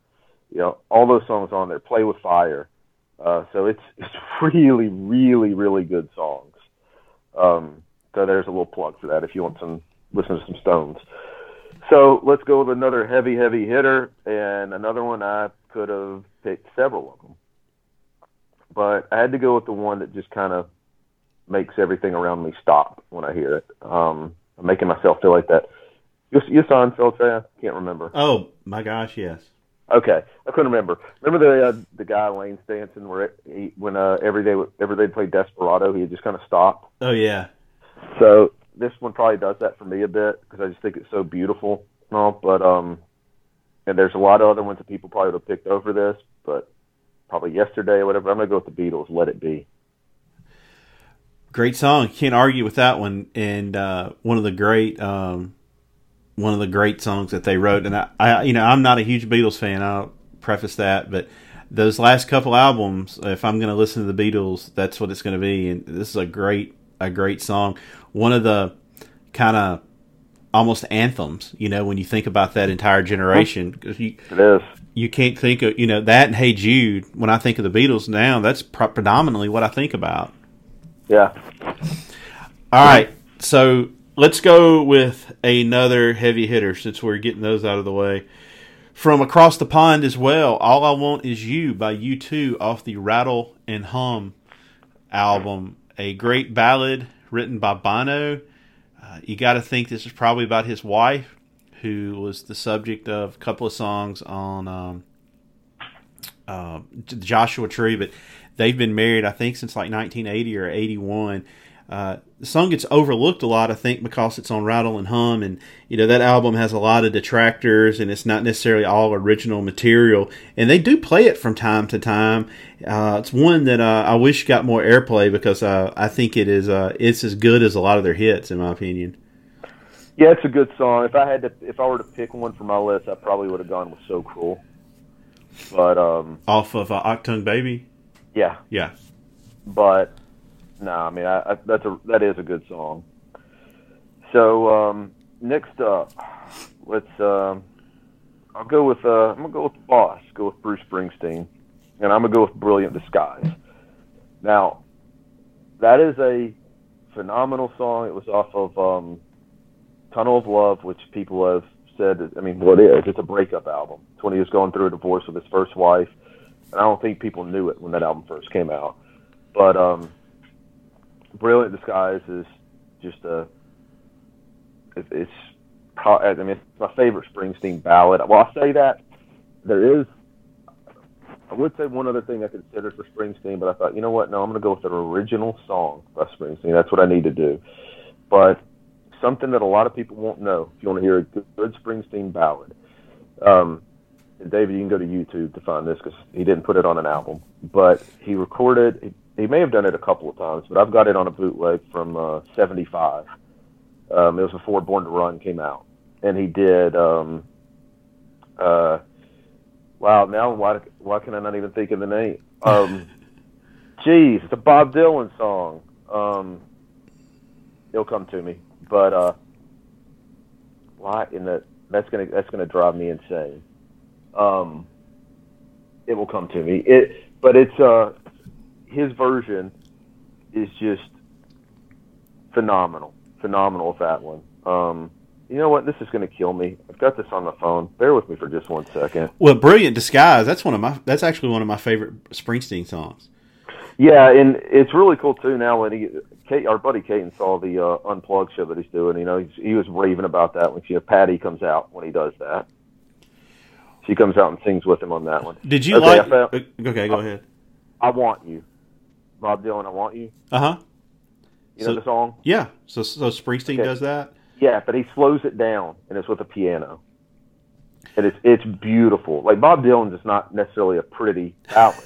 you know, all those songs on there. Play with Fire. Uh, so it's it's really, really, really good songs. Um, so there's a little plug for that if you want some listen to some Stones. So let's go with another heavy, heavy hitter, and another one I could have picked several of them, but I had to go with the one that just kind of makes everything around me stop when I hear it. Um, I'm making myself feel like that. You, you Seinfeld fan? Can't remember. Oh my gosh, yes. Okay, I couldn't remember. Remember the uh, the guy Lane Stanton where he, when uh, every day every day played Desperado, he just kind of stopped. Oh yeah. So this one probably does that for me a bit because I just think it's so beautiful. No, but um, and there's a lot of other ones that people probably would have picked over this, but probably yesterday or whatever. I'm gonna go with the Beatles. Let it be. Great song. Can't argue with that one. And uh, one of the great, um, one of the great songs that they wrote. And I, I, you know, I'm not a huge Beatles fan. I'll preface that, but those last couple albums, if I'm going to listen to the Beatles, that's what it's going to be. And this is a great, a great song. One of the kind of almost anthems. You know, when you think about that entire generation, 'cause you It is. you can't think of you know that and Hey Jude. When I think of the Beatles now, that's pro- predominantly what I think about. Yeah. All right, so let's go with another heavy hitter since we're getting those out of the way. From across the pond as well, All I Want Is You by U2 off the Rattle and Hum album. A great ballad written by Bono. Uh, you got to think this is probably about his wife, who was the subject of a couple of songs on um, uh, Joshua Tree, but they've been married, I think, since like 1980 or 81. Uh, the song gets overlooked a lot, I think, because it's on Rattle and Hum, and you know that album has a lot of detractors, and it's not necessarily all original material. And they do play it from time to time. Uh, it's one that uh, I wish got more airplay because uh, I think it is uh, it's as good as a lot of their hits, in my opinion. Yeah, it's a good song. If I had to, if I were to pick one for my list, I probably would have gone with "So Cruel." But um, Off of uh, Achtung Baby, yeah, yeah. but no, I mean I, I, that's a that is a good song. So um, next up, let's. Um, I'll go with. Uh, I'm gonna go with the boss. Go with Bruce Springsteen, and I'm gonna go with "Brilliant Disguise." Now, that is a phenomenal song. It was off of um, "Tunnel of Love," which people have said. I mean, what it is? It's a breakup album. It's when he was going through a divorce with his first wife, and I don't think people knew it when that album first came out. But um, "Brilliant Disguise" is just a. It, it's. I mean, it's my favorite Springsteen ballad. Well, I say that there is. I would say one other thing I considered for Springsteen, but I thought, you know what? No, I'm going to go with an original song by Springsteen. That's what I need to do. But something that a lot of people won't know, if you want to hear a good, good Springsteen ballad, um, David, you can go to YouTube to find this because he didn't put it on an album, but he recorded. He, may have done it a couple of times, but I've got it on a bootleg from uh, '75. Um, it was before Born to Run came out, and he did. Um, uh, wow, now why why can I not even think of the name? Um, geez, it's a Bob Dylan song. Um, it'll come to me, but uh, why in the that's gonna that's gonna drive me insane. Um, it will come to me. It, but it's uh, his version is just phenomenal, phenomenal with that one. Um, you know what? This is going to kill me. I've got this on my phone. Bear with me for just one second. Well, "Brilliant Disguise" that's one of my that's actually one of my favorite Springsteen songs. Yeah, and it's really cool too now when he Kate, our buddy Caden saw the uh, unplugged show that he's doing. You know, he's, he was raving about that when she, Patty comes out when he does that. She comes out and sings with him on that one. Did you Okay, like? Found- okay, go ahead. I want you, Bob Dylan. I want you. Uh huh. You So- know the song? Yeah. So so Springsteen Okay. does that. Yeah, but he slows it down, and it's with a piano, and it's it's beautiful. Like Bob Dylan is not necessarily a pretty ballad,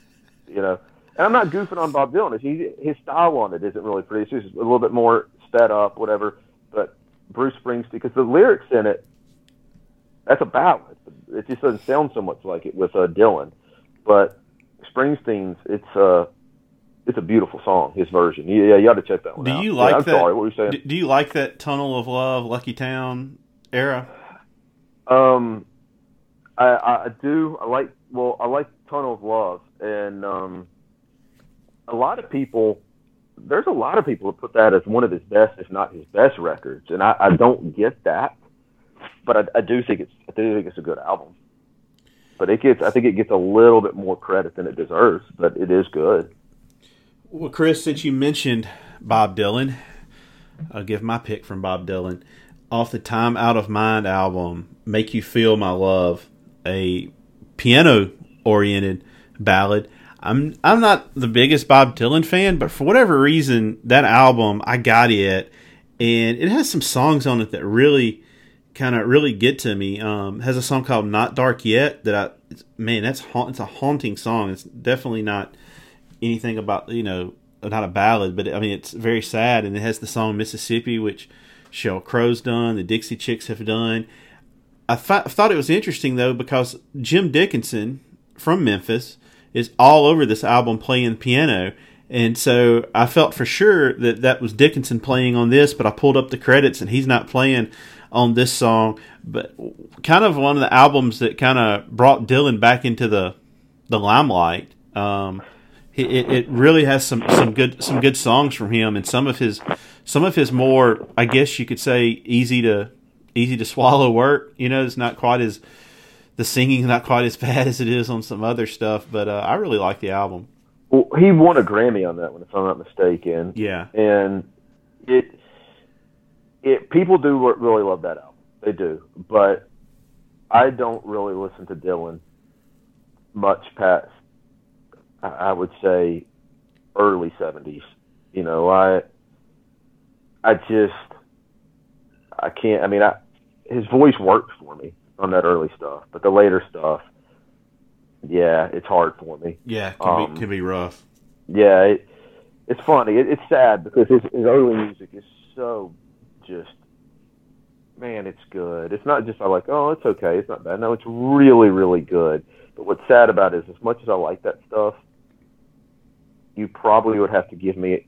you know. And I'm not goofing on Bob Dylan. He, his style on it isn't really pretty. It's just a little bit more sped up, whatever. But Bruce Springsteen, because the lyrics in it, that's a ballad. It just doesn't sound so much like it with uh, Dylan. But Springsteen's, it's uh, it's a beautiful song. His version. Yeah, you ought to check that one Do out. you Yeah, like I'm that? sorry, what were you saying? Do, you like that Tunnel of Love, Lucky Town era? Um, I, I I do. I like. Well, I like Tunnel of Love, and um, a lot of people. There's a lot of people that put that as one of his best, if not his best records, and I, I don't get that. But I, I do think it's. I do think it's a good album. But it gets. I think it gets a little bit more credit than it deserves. But it is good. Well, Chris, since you mentioned Bob Dylan, I'll give my pick from Bob Dylan off the Time Out of Mind album, "Make You Feel My Love," a piano-oriented ballad. I'm I'm not the biggest Bob Dylan fan, but for whatever reason, that album I got it, and it has some songs on it that really kind of really get to me. Um, has a song called "Not Dark Yet" that I man, that's ha- it's a haunting song. It's definitely not anything about you know not a ballad, but I mean it's very sad, and it has the song Mississippi, which Sheryl Crow's done, the Dixie Chicks have done. I th- thought it was interesting though because Jim Dickinson from Memphis is all over this album playing piano. And so I felt for sure that that was Dickinson playing on this, but I pulled up the credits and he's not playing on this song. But kind of one of the albums that kind of brought Dylan back into the the limelight. Um, it, it it really has some, some good some good songs from him, and some of his some of his more I guess you could say easy to easy to swallow work. You know, it's not quite as the singing's not quite as bad as it is on some other stuff, but uh, I really like the album. Well, he won a Grammy on that one, if I'm not mistaken. Yeah, and it it people do really love that album. They do, but I don't really listen to Dylan much past I I would say early seventies. You know, I I just I can't. I mean, I his voice works for me on that early stuff, but the later stuff, yeah, it's hard for me yeah, it can Um, be can be rough. yeah, it, it's funny. It, it's sad because his, his early music is so just, man, it's good. It's not just I like, oh, it's okay, it's not bad. No, it's really, really good. But what's sad about it is, as much as I like that stuff, you probably would have to give me,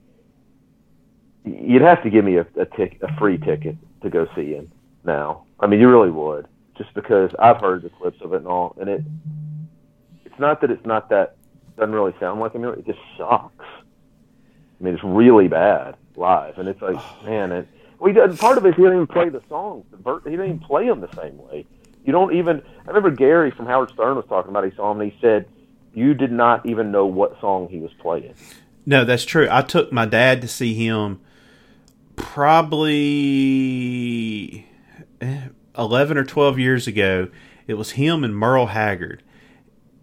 you'd have to give me a a, tic, a free ticket to go see him now. I mean, you really would, just because I've heard the clips of it and all, and it, it's not that it's not that doesn't really sound like him. It just sucks. I mean, it's really bad live, and it's like, man, it. Well, he did, part of it he didn't even play the songs. The ver- he didn't even play them the same way. You don't even. I remember Gary from Howard Stern was talking about. He saw him, and he said, "You did not even know what song he was playing." No, that's true. I took my dad to see him probably eh, 11 or 12 years ago. It was him and Merle Haggard.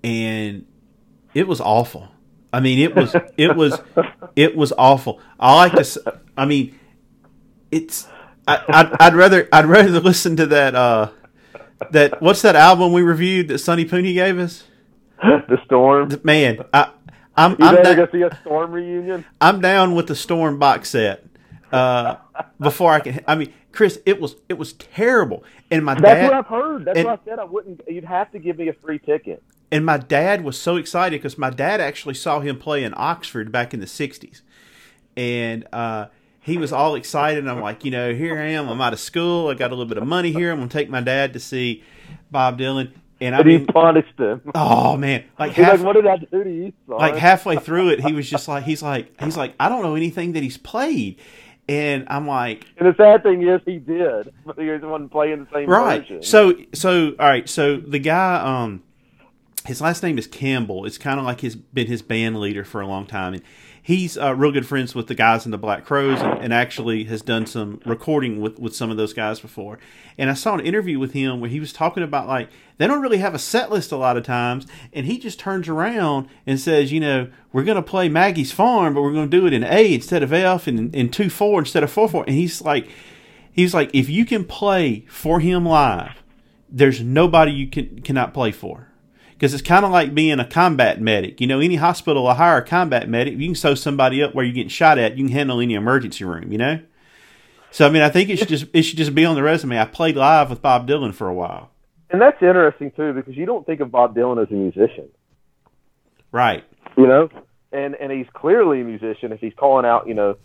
And it was awful. I mean, it was it was it was awful. I like to I mean, it's I, I'd, I'd rather I'd rather listen to that uh that what's that album we reviewed that Sonny Pooney gave us? the storm. Man, I I'm You I'm better da- go see a storm reunion. I'm down with the Storm box set. Uh, before I can, I mean, Chris, it was it was terrible, and my That's dad what I've heard. That's and- what I said. I wouldn't. You'd have to give me a free ticket. and my dad was so excited because my dad actually saw him play in Oxford back in the '60s, and uh, he was all excited. And I'm like, you know, here I am. I'm out of school. I got a little bit of money here. I'm gonna take my dad to see Bob Dylan, and I And he mean, punished him. oh man, like He's half, like, "What did I do to you, son?" like halfway through it, he was just like, he's like, he's like, I don't know anything that he's played, and I'm like, And the sad thing is, he did, but he wasn't playing the same right. version. So, so all right. So the guy, um, his last name is Campbell. It's kind of like his been his band leader for a long time, and he's uh, real good friends with the guys in the Black Crowes, and, and actually has done some recording with with some of those guys before. And I saw an interview with him where he was talking about like they don't really have a set list a lot of times, and he just turns around and says, you know, we're going to play Maggie's Farm, but we're going to do it in A instead of F, and in two four instead of four four. And he's like, he's like, if you can play for him live, there's nobody you can cannot play for. Because it's kind of like being a combat medic. You know, any hospital will hire a combat medic. You can sew somebody up where you're getting shot at. You can handle any emergency room. You know. So I mean, I think it should just it should just be on the resume. I played live with Bob Dylan for a while. And that's interesting too because you don't think of Bob Dylan as a musician, Right. you know, and and he's clearly a musician if he's calling out, you know,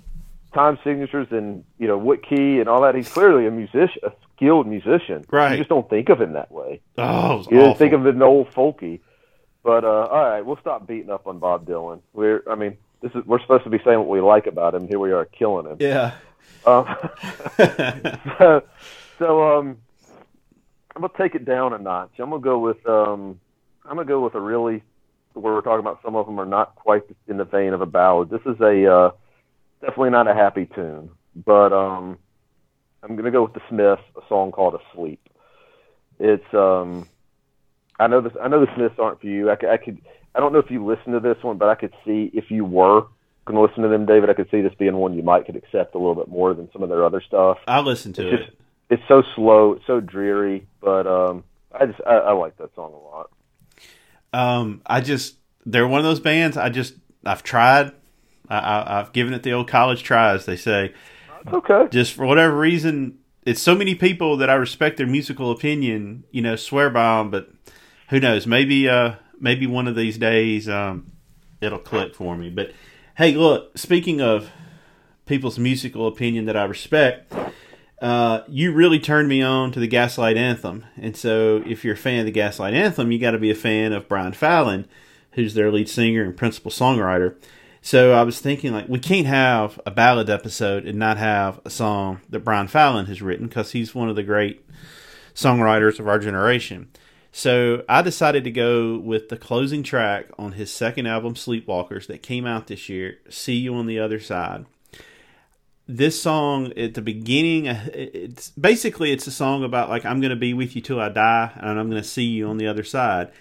time signatures and you know what key and all that. He's clearly a musician, a skilled musician. Right. You just don't think of him that way. Oh, it You awful. just think of him as an old folky. But uh, all right, we'll stop beating up on Bob Dylan. We're, I mean, this is we're supposed to be saying what we like about him. Here we are killing him. yeah. Um, so, so um, I'm gonna take it down a notch. I'm gonna go with um, I'm gonna go with a really where we're talking about some of them are not quite in the vein of a ballad. This is a uh, definitely not a happy tune, but um, I'm gonna go with the Smiths, a song called "Asleep." It's um, I know this. I know the Smiths aren't for you. I, could- I could. I don't know if you listen to this one, but I could see if you were going to listen to them, David. I could see this being one you might could accept a little bit more than some of their other stuff. I listen to It's it. just- It's so slow, it's so dreary, but um, I just I, I like that song a lot. Um, I just they're one of those bands. I just I've tried. I, I, I've given it the old college try, as they say. Okay. Just for whatever reason, it's so many people that I respect their musical opinion. You know, swear by them, but who knows? Maybe uh maybe one of these days um it'll click for me. But hey, look. Speaking of people's musical opinion that I respect. Uh, you really turned me on to the Gaslight Anthem, and so if you're a fan of the Gaslight Anthem, you got to be a fan of Brian Fallon, who's their lead singer and principal songwriter. So I was thinking, like, we can't have a ballad episode and not have a song that Brian Fallon has written because he's one of the great songwriters of our generation. So I decided to go with the closing track on his second album, Sleepwalkers, that came out this year, See You on the Other Side this song at the beginning uh, it's basically it's a song about like i'm going to be with you till i die and i'm going to see you on the other side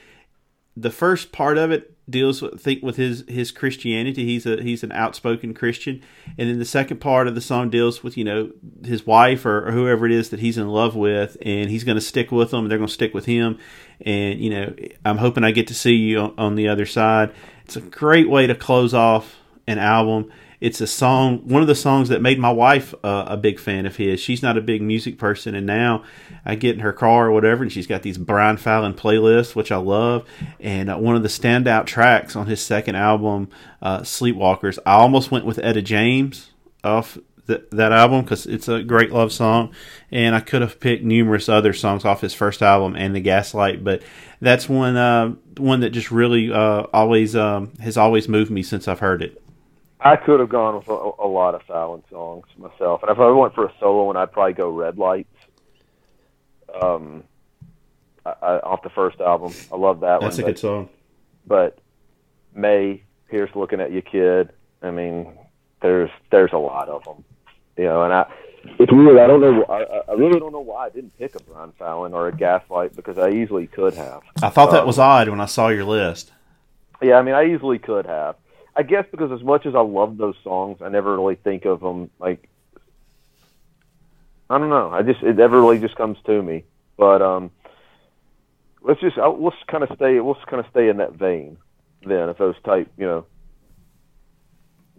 the first part of it deals with think with his his christianity. He's a he's an outspoken christian. And then the second part of the song deals with you know his wife or, or whoever it is that he's in love with and he's going to stick with them they're going to stick with him. And you know i'm hoping i get to see you on, on the other side. It's a great way to close off an album it's a song, one of the songs that made my wife uh, a big fan of his. She's not a big music person, and now I get in her car or whatever, and she's got these Brian Fallon playlists, which I love. And uh, one of the standout tracks on his second album, uh, Sleepwalkers, I almost went with Etta James off th- that album because it's a great love song, and I could have picked numerous other songs off his first album and the Gaslight, but that's one uh, one that just really uh, always um, has always moved me since I've heard it. I could have gone with a, a lot of Fallon songs myself, and if I went for a solo one, I'd probably go Red Lights. Um, I, I, off the first album, I love that one. That's a one. good song. but May, here's looking at you, kid. I mean, there's there's a lot of them, you know. And I, it's weird. I don't know. I, I really don't know why I didn't pick a Brian Fallon or a Gaslight because I easily could have. I thought that Um, was odd when I saw your list. Yeah, I mean, I easily could have. I guess because as much as I love those songs, I never really think of them like. I don't know. I just it never really just comes to me. But um, let's just I'll, let's kind of stay let's kind of stay in that vein. Then, if those type, you know,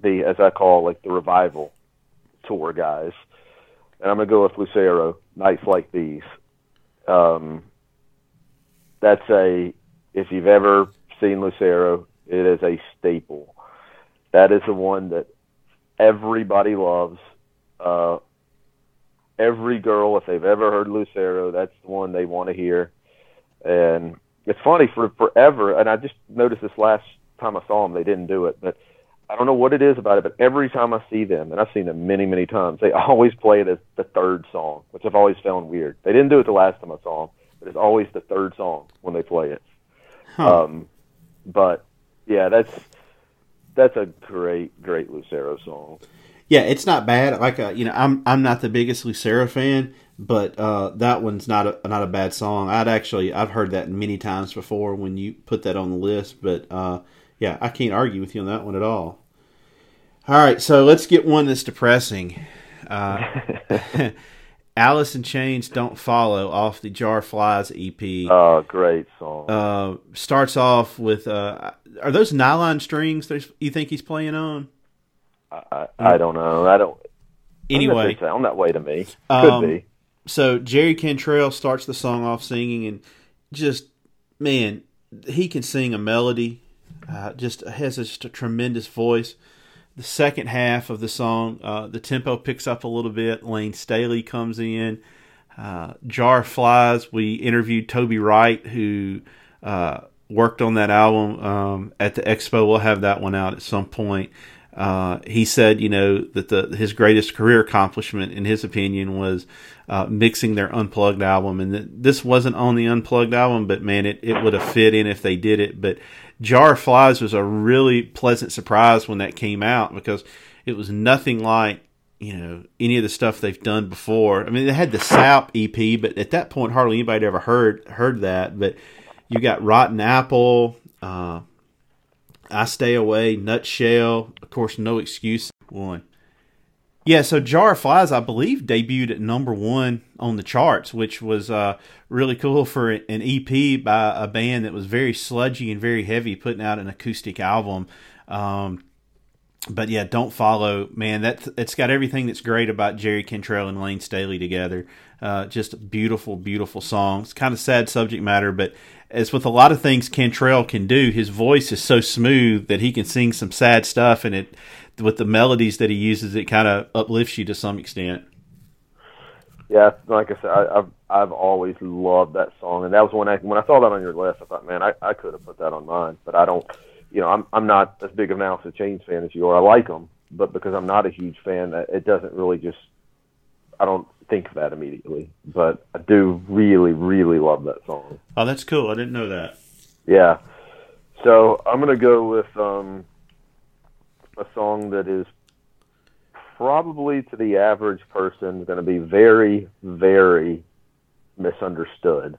the as I call like the revival tour guys, and I'm gonna go with Lucero. Nights like these. Um, that's a if you've ever seen Lucero, it is a staple. That is the one that everybody loves. Uh, every girl, if they've ever heard Lucero, that's the one they want to hear. And it's funny for forever, and I just noticed this last time I saw them, they didn't do it, but I don't know what it is about it, but every time I see them, and I've seen them many, many times, they always play it as the third song, which I've always found weird. They didn't do it the last time I saw them, but it's always the third song when they play it. Huh. Um, but yeah, that's that's a great, great Lucero song. Yeah, it's not bad. Like uh, you know, I'm I'm not the biggest Lucero fan, but uh, that one's not a not a bad song. I'd actually I've heard that many times before when you put that on the list. But uh, yeah, I can't argue with you on that one at all. All right, so let's get one that's depressing. Alice in Chains "Don't Follow" off the Jar Flies EP. Oh, great song. Uh, starts off with uh, are those nylon strings? You think he's playing on? I, I don't know. I don't. Anyway, sound that way to me. Could Um, be. so Jerry Cantrell starts the song off singing, and just man, he can sing a melody. Uh, just has just a tremendous voice. The second half of the song, uh, the tempo picks up a little bit. Layne Staley comes in. Uh, Jar Flies. We interviewed Toby Wright, who uh, worked on that album um, at the expo. We'll have that one out at some point. Uh, he said, you know, that the his greatest career accomplishment, in his opinion, was uh, mixing their unplugged album, and this wasn't on the unplugged album, but man, it, it would have fit in if they did it. But Jar of Flies was a really pleasant surprise when that came out because it was nothing like you know any of the stuff they've done before. I mean, they had the Sap EP, but at that point, hardly anybody had ever heard heard that. But you got Rotten Apple. Uh, I Stay Away, Nutshell, of course, No Excuse one. Yeah, so Jar of Flies, I believe, debuted at number one on the charts, which was uh, really cool for an EP by a band that was very sludgy and very heavy, putting out an acoustic album. Um, but yeah, don't follow, man. That it's got everything that's great about Jerry Cantrell and Layne Staley together. Uh, just beautiful, beautiful songs. Kind of sad subject matter, but as with a lot of things Cantrell can do, his voice is so smooth that he can sing some sad stuff, and it with the melodies that he uses, it kind of uplifts you to some extent. Yeah, like I said, I, I've I've always loved that song, and that was when I when I saw that on your list, I thought, man, I, I could have put that on mine, but I don't. You know, I'm I'm not as big of an Alice in Chains fan as you are. I like them, but because I'm not a huge fan, it doesn't really just. I don't think of that immediately, but I do really, really love that song. Oh, that's cool. I didn't know that. Yeah. So I'm gonna go with um, a song that is probably to the average person going to be very, very misunderstood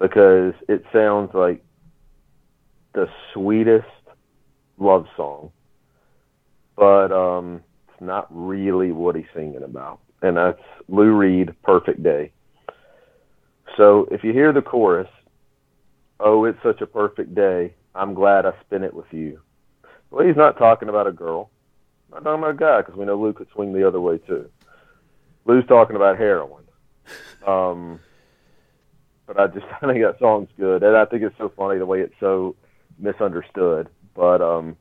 because it sounds like the sweetest love song, but um, it's not really what he's singing about, and that's Lou Reed, "Perfect Day." So if you hear the chorus, "Oh, it's such a perfect day. I'm glad I spent it with you." Well, he's not talking about a girl. Not talking about a guy because we know Lou could swing the other way too. Lou's talking about heroin. Um, but I just I think that song's good, and I think it's so funny the way it's so misunderstood. But um,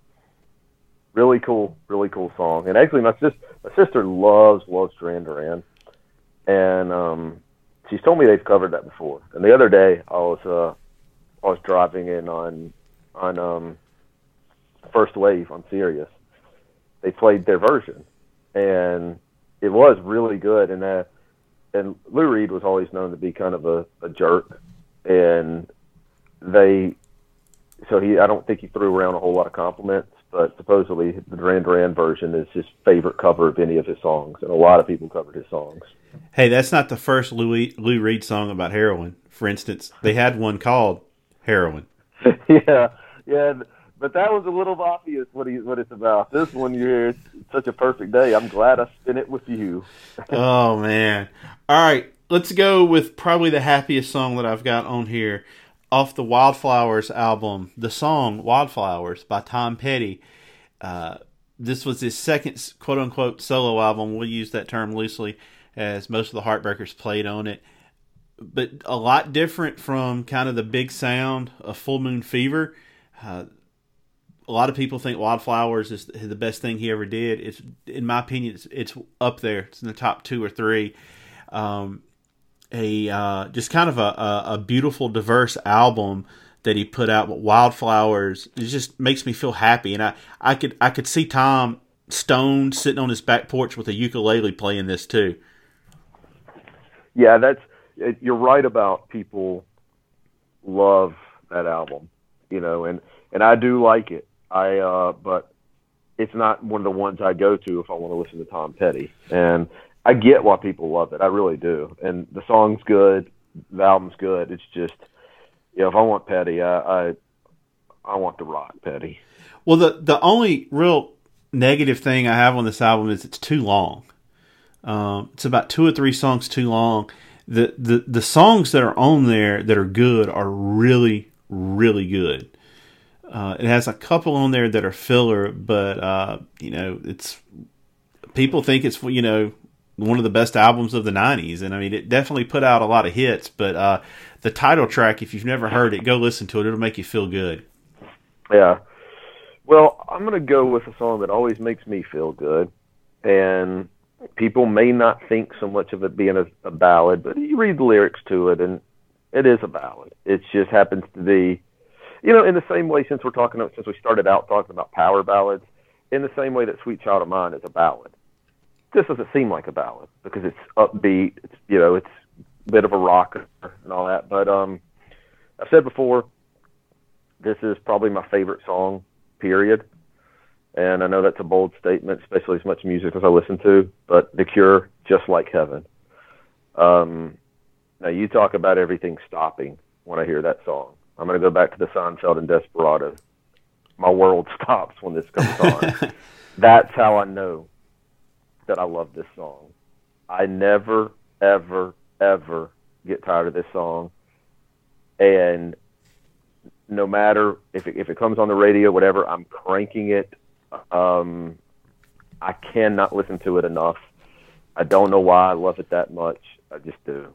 really cool, really cool song. And actually, my sister my sister loves loves Duran Duran, and um, she's told me they've covered that before. And the other day, I was uh, I was driving in on on um, First Wave on Sirius. They played their version, and it was really good. And uh, and Lou Reed was always known to be kind of a, a jerk, and they so he I don't think he threw around a whole lot of compliments, but supposedly the Duran Duran version is his favorite cover of any of his songs, and a lot of people covered his songs. Hey, that's not the first Lou Lou Reed song about heroin. For instance, they had one called Heroin. yeah, yeah, but that was a little obvious what he what it's about. This one you hear, it's such a perfect day. I'm glad I spent it with you. oh man! All right, let's go with probably the happiest song that I've got on here, off the Wildflowers album. The song "Wildflowers" by Tom Petty. Uh, this was his second quote unquote solo album. We'll use that term loosely, as most of the Heartbreakers played on it. But a lot different from kind of the big sound of Full Moon Fever. Uh, a lot of people think Wildflowers is the best thing he ever did. It's, in my opinion, it's, it's up there. It's in the top two or three. Um, a uh, just kind of a, a, a, beautiful, diverse album that he put out. Wildflowers, it just makes me feel happy, and I, I could I could see Tom Stone sitting on his back porch with a ukulele playing this too. Yeah, that's you're right about people love that album, you know, and and I do like it. I uh, but it's not one of the ones I go to if I want to listen to Tom Petty. And I get why people love it. I really do. And the song's good, the album's good. It's just, you know, if I want Petty, I I, I want the rock Petty. Well, the the only real negative thing I have on this album is it's too long. Um, it's about two or three songs too long. The, the the songs that are on there that are good are really really good. Uh, it has a couple on there that are filler, but uh, you know it's people think it's you know one of the best albums of the '90s, and I mean it definitely put out a lot of hits. But uh, the title track, if you've never heard it, go listen to it. It'll make you feel good. Yeah. Well, I'm going to go with a song that always makes me feel good. And people may not think so much of it being a, a ballad, but you read the lyrics to it, and it is a ballad. It just happens to be, you know, in the same way since we're talking, about since we started out talking about power ballads, in the same way that Sweet Child of Mine is a ballad. This doesn't seem like a ballad because it's upbeat. It's you know, it's a bit of a rocker and all that. But um, I've said before, this is probably my favorite song period. And I know that's a bold statement, especially as much music as I listen to, but The Cure, just like heaven. Um, now, you talk about everything stopping when I hear that song. I'm going to go back to the Seinfeld and Desperado. My world stops when this comes on. that's how I know that I love this song. I never, ever, ever get tired of this song. And no matter if it, if it comes on the radio, whatever, I'm cranking it. Um, I cannot listen to it enough. I don't know why I love it that much. I just do.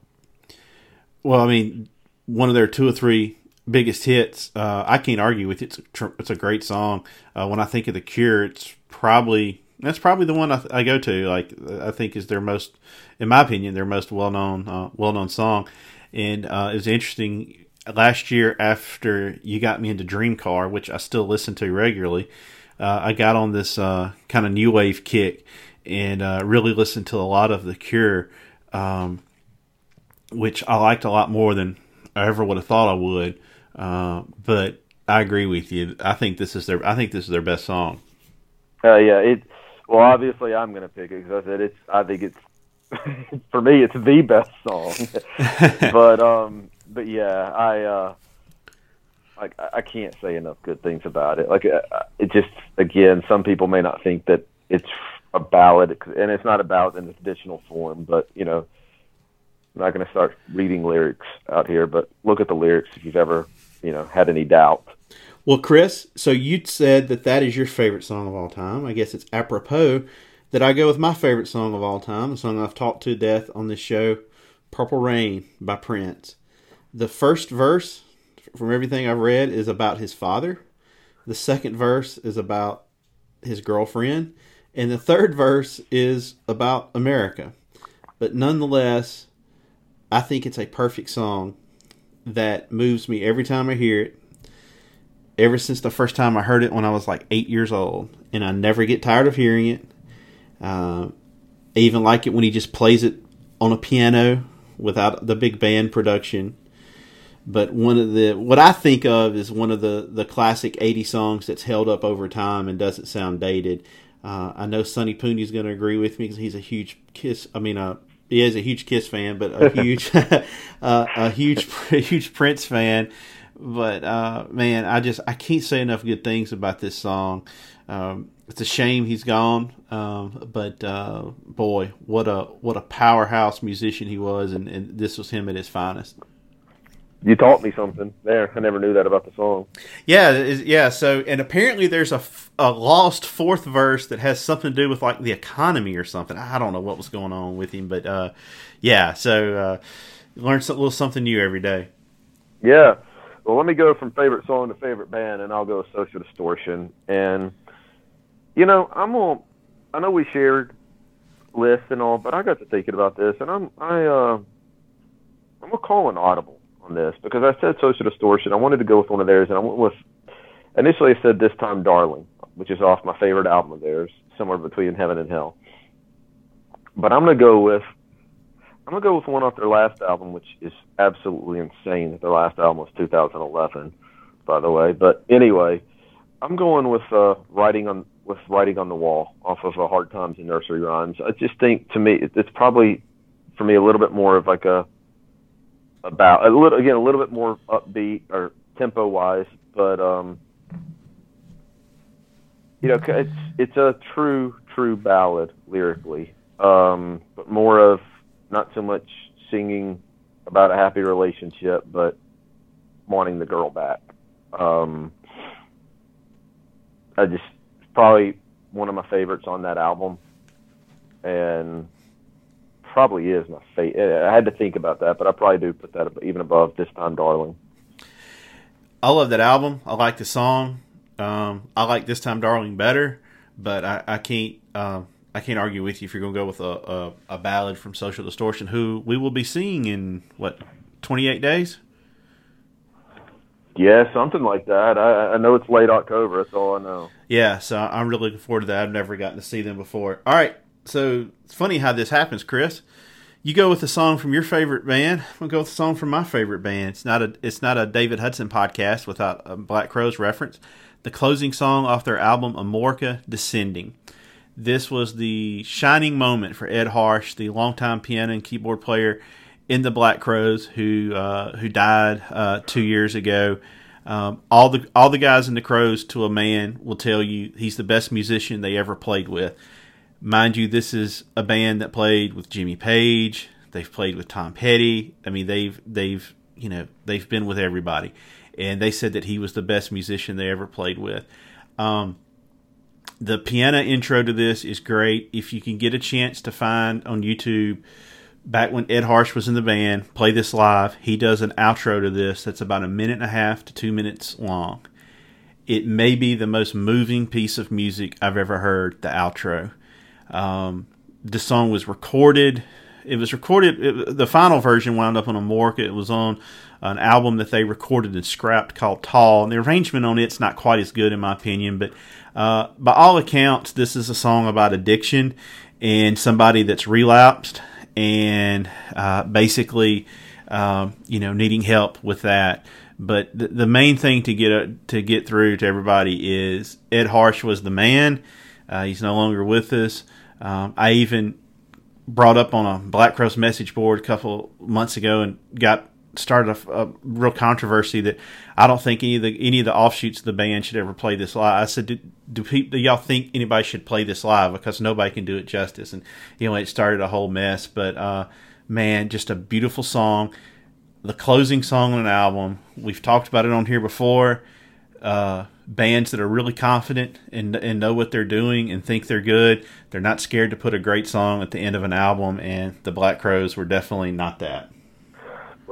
Well, I mean, one of their two or three biggest hits. Uh, I can't argue with it. It's a, tr- it's a great song. Uh, when I think of the Cure, it's probably that's probably the one I, I, go to. Like I think is their most, in my opinion, their most well known uh, well known song. And uh, it was interesting last year after you got me into Dream Car, which I still listen to regularly, uh, I got on this uh, kind of new wave kick and uh, really listened to a lot of The Cure, um, which I liked a lot more than I ever would have thought I would. Uh, but I agree with you. I think this is their. I think this is their best song. Uh, yeah. It. Well, obviously, I'm going to pick it because I said it's. I think it's. for me, it's the best song. but um, but yeah, I uh, like I can't say enough good things about it. Like uh, it just again, some people may not think that it's a ballad, and it's not a ballad in the traditional form. But you know, I'm not going to start reading lyrics out here. But look at the lyrics if you've ever you know had any doubt. Well, Chris, so you said that that is your favorite song of all time. I guess it's apropos that I go with my favorite song of all time, a song I've talked to death on this show, "Purple Rain" by Prince the first verse, from everything I've read, is about his father. The second verse is about his girlfriend. And the third verse is about America. But nonetheless, I think it's a perfect song that moves me every time I hear it. Ever since the first time I heard it when I was like eight years old. And I never get tired of hearing it. Uh, I even like it when he just plays it on a piano without the big band production but one of the what I think of is one of the the classic '80 songs that's held up over time and doesn't sound dated. Uh, I know Sonny is going to agree with me because he's a huge Kiss. I mean, uh, he is a huge Kiss fan, but a huge, uh, a huge, huge Prince fan. But uh, man, I just I can't say enough good things about this song. Um, it's a shame he's gone, um, but uh, boy, what a what a powerhouse musician he was, and, and this was him at his finest you taught me something there. I never knew that about the song. Yeah, yeah. So, and apparently there's a, a lost fourth verse that has something to do with like the economy or something. I don't know what was going on with him, but uh, yeah. So, uh, learn a little something new every day. Yeah. Well, let me go from favorite song to favorite band, and I'll go with Social Distortion. And you know, I'm gonna. I know we shared lists and all, but I got to thinking about this, and I'm I uh, I'm gonna call an audible on this because I said Social Distortion. I wanted to go with one of theirs, and I went with initially I said This Time Darling, which is off my favorite album of theirs, somewhere between Heaven and Hell. But I'm gonna go with I'm gonna go with one off their last album, which is absolutely insane. Their last album was 2011, by the way. But anyway, I'm going with uh, "Writing on with writing on the wall off of a hard times and nursery rhymes. I just think to me it- it's probably for me a little bit more of like a about a little again a little bit more upbeat or tempo wise, but um, you know it's it's a true true ballad lyrically, um, but more of not so much singing about a happy relationship, but wanting the girl back. Um, I just probably one of my favorites on that album, and probably is my favorite. I had to think about that, but I probably do put that even above this time, darling. I love that album. I like the song. Um, I like this time, darling, better. But I, I can't. Um, I can't argue with you if you're going to go with a, a, a ballad from Social Distortion, who we will be seeing in what 28 days. Yeah, something like that. I, I know it's late October. That's all I know. Yeah, so I'm really looking forward to that. I've never gotten to see them before. All right, so it's funny how this happens, Chris. You go with a song from your favorite band. I'm gonna go with a song from my favorite band. It's not a it's not a David Hudson podcast without a Black Crowes reference. The closing song off their album Amorica Descending. This was the shining moment for Ed Harsch, the longtime piano and keyboard player in the Black Crowes, who uh, who died uh, two years ago. Um, all the all the guys in the Crows, to a man, will tell you he's the best musician they ever played with. Mind you, this is a band that played with Jimmy Page. They've played with Tom Petty. I mean, they've they've you know they've been with everybody, and they said that he was the best musician they ever played with. Um, the piano intro to this is great. If you can get a chance to find on YouTube, back when Ed Harsch was in the band, play this live. He does an outro to this that's about a minute and a half to two minutes long. It may be the most moving piece of music I've ever heard. The outro. Um, the song was recorded. It was recorded. It, the final version wound up on a morgue. It was on an album that they recorded and scrapped called Tall. And the arrangement on it's not quite as good in my opinion, but uh, by all accounts, this is a song about addiction and somebody that's relapsed and uh, basically, um, you know, needing help with that. But the, the main thing to get uh, to get through to everybody is Ed Harsch was the man. Uh, he's no longer with us. Um, I even brought up on a Black Crowes message board a couple months ago and got started a, a, real controversy that I don't think any of the any of the offshoots of the band should ever play this live. I said, do, do, people, do y'all think anybody should play this live? Because nobody can do it justice. And you know, it started a whole mess. But uh, man, just a beautiful song. The closing song on an album. We've talked about it on here before. Uh, bands that are really confident and, and know what they're doing and think they're good. They're not scared to put a great song at the end of an album, and the Black Crowes were definitely not that.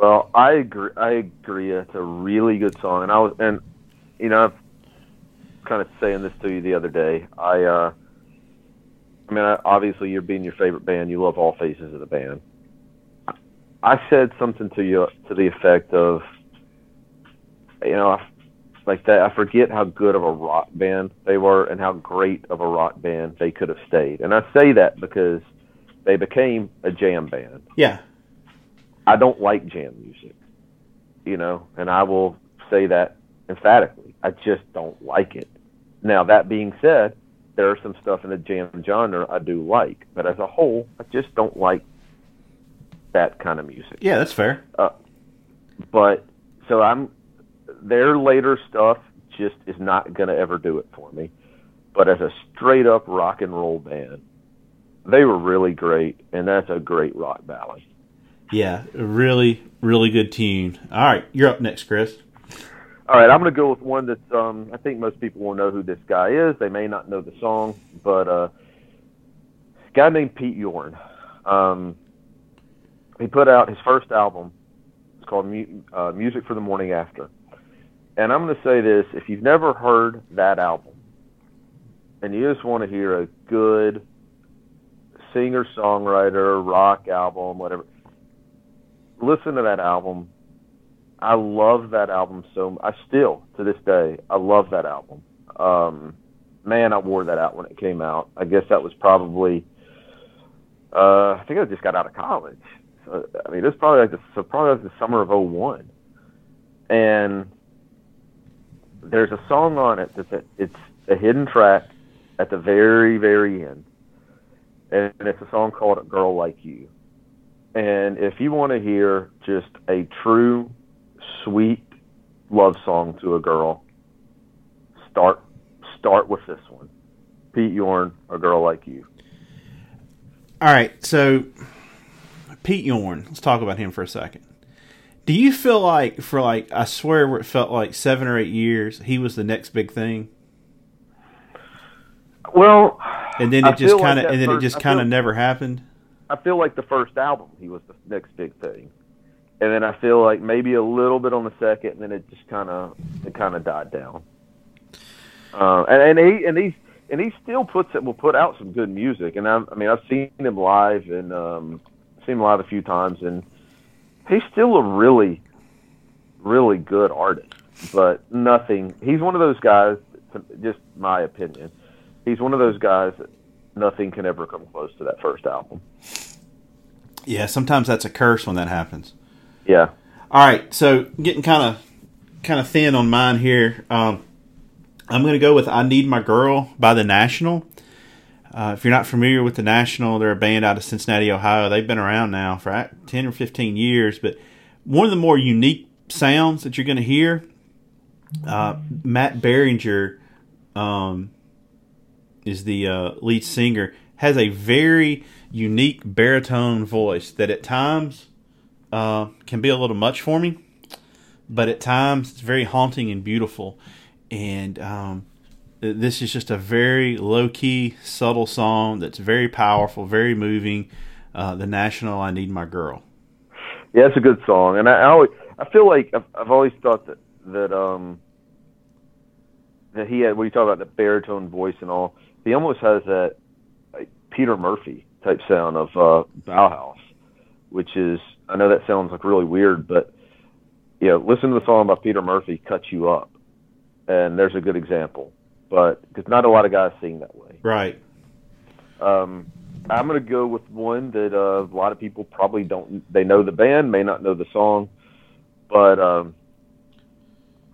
Well, I agree. I agree. It's a really good song, and I was, and you know, I'm kind of saying this to you the other day. I, uh, I mean, I, obviously, you're being your favorite band. You love all phases of the band. I said something to you to the effect of, you know, I, like that. I forget how good of a rock band they were and how great of a rock band they could have stayed. And I say that because they became a jam band. Yeah. I don't like jam music, you know, and I will say that emphatically. I just don't like it. Now, that being said, there are some stuff in the jam genre I do like, but as a whole, I just don't like that kind of music. Yeah, that's fair. Uh, but so I'm their later stuff just is not going to ever do it for me. But as a straight up rock and roll band, they were really great, and that's a great rock ballad. Yeah, really, really good tune. All right, you're up next, Chris. All right, I'm going to go with one that um, I think most people will know who this guy is. They may not know the song, but uh, a guy named Pete Yorn. Um, he put out his first album. It's called uh, Music for the Morning After. And I'm going to say this: if you've never heard that album, and you just want to hear a good singer-songwriter rock album, whatever, listen to that album. I love that album so. I still to this day I love that album. Um, man, I wore that out when it came out. I guess that was probably. Uh, I think I just got out of college. So, I mean, it was probably like the so probably like the summer of '01, and there's a song on it that's a, it's a hidden track, at the very, very end, and it's a song called "A Girl Like You." And if you want to hear just a true, sweet love song to a girl, start start with this one. Pete Yorn, "A Girl Like You." All right, so Pete Yorn. Let's talk about him for a second. Do you feel like for like I swear it felt like seven or eight years he was the next big thing, Well, and then I it just kind of that and then it just kind of never happened. I feel like the first album he was the next big thing, and then I feel like maybe a little bit on the second, and then it just kind of it kind of died down. Uh, and, and he and he's and he still puts it will put out some good music, and I, I mean I've seen him live and um, seen him live a few times, and he's still a really really good artist, but nothing. He's one of those guys. Just my opinion. He's one of those guys that nothing can ever come close to that first album. Yeah, sometimes that's a curse when that happens. Yeah. All right, so getting kind of kind of thin on mine here. Um, I'm going to go with "I Need My Girl" by the National. Uh, if you're not familiar with the National, they're a band out of Cincinnati, Ohio. They've been around now for uh, ten or fifteen years, but one of the more unique sounds that you're going to hear. Uh, Matt Berninger um, is the uh, lead singer. Has a very unique baritone voice that at times uh, can be a little much for me, but at times it's very haunting and beautiful. And um, this is just a very low key, subtle song that's very powerful, very moving. Uh, the National, I Need My Girl. Yeah, it's a good song, and I, I always I feel like I've, I've always thought that that um that he had when you talk about the baritone voice and all, he almost has that like, Peter Murphy type sound of uh, Bauhaus, which is I know that sounds like really weird, but you know, listen to the song by Peter Murphy, "Cut You Up," and there's a good example. But because not a lot of guys sing that way. Right. Um, I'm going to go with one that uh, a lot of people probably don't. They know the band, may not know the song, but um,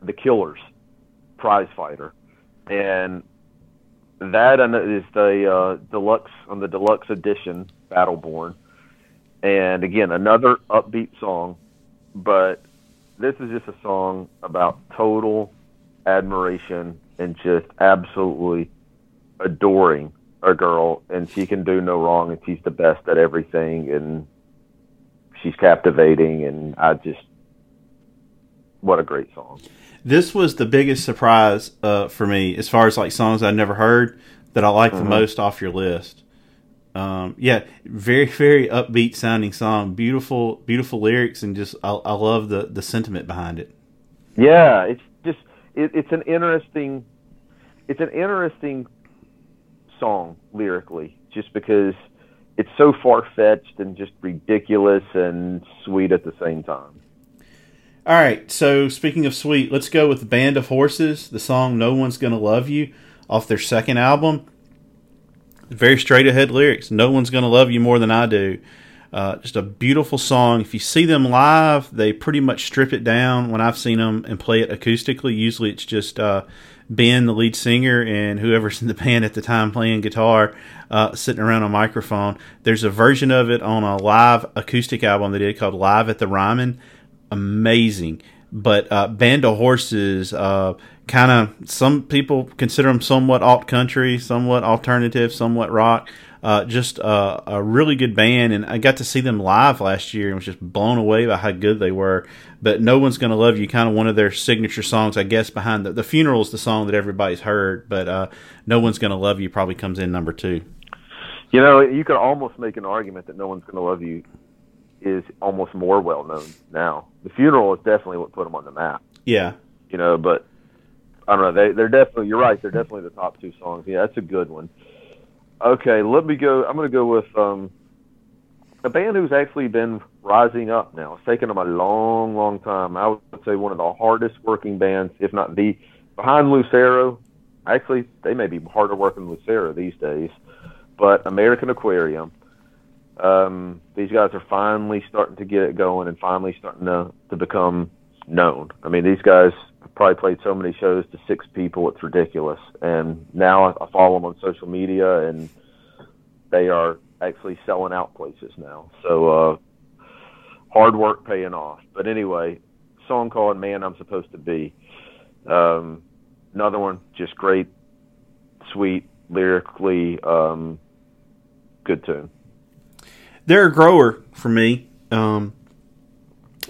the Killers, Prize Fighter, and that is the uh, deluxe on the deluxe edition, Battleborn, and again another upbeat song, but this is just a song about total admiration and just absolutely adoring a girl and she can do no wrong and she's the best at everything and she's captivating and I just what a great song. This was the biggest surprise uh, for me as far as like songs I'd never heard that I like the most off your list. Um, yeah, very very upbeat sounding song, beautiful beautiful lyrics, and just I, I love the the sentiment behind it. Yeah, it's just it, it's an interesting it's an interesting song lyrically just because it's so far fetched and just ridiculous and sweet at the same time. All right, so speaking of sweet, let's go with Band of Horses, the song "No One's Gonna Love You" off their second album. Very straight ahead lyrics. No one's gonna love you more than I do. Uh, just a beautiful song. If you see them live, they pretty much strip it down. When I've seen them and play it acoustically, usually it's just uh, Ben, the lead singer, and whoever's in the band at the time playing guitar, uh, sitting around a microphone. There's a version of it on a live acoustic album they did called "Live at the Ryman." Amazing, but uh, Band of Horses, uh, kind of some people consider them somewhat alt country, somewhat alternative, somewhat rock. Uh, just uh, a really good band, and I got to see them live last year and was just blown away by how good they were. But "No One's Gonna Love You" kind of one of their signature songs, I guess. Behind the the funeral is the song that everybody's heard, but uh, "No One's Gonna Love You" probably comes in number two. You know, you could almost make an argument that No One's Gonna Love You is almost more well known now. The funeral is definitely what put them on the map. Yeah, you know, but I don't know. They they're definitely you're right. They're definitely the top two songs. Yeah, that's a good one. Okay, let me go. I'm going to go with um, a band who's actually been rising up now. It's taken them a long, long time. I would say one of the hardest working bands, if not the behind Lucero. Actually, they may be harder working than Lucero these days. But American Aquarium. Um, these guys are finally starting to get it going and finally starting to to become known. I mean, these guys probably played so many shows to six people, it's ridiculous. And now I, I follow them on social media, and they are actually selling out places now. So uh, hard work paying off. But anyway, song called "Man I'm Supposed to Be." Um, another one, just great, sweet, lyrically um, good tune. They're a grower for me. Um,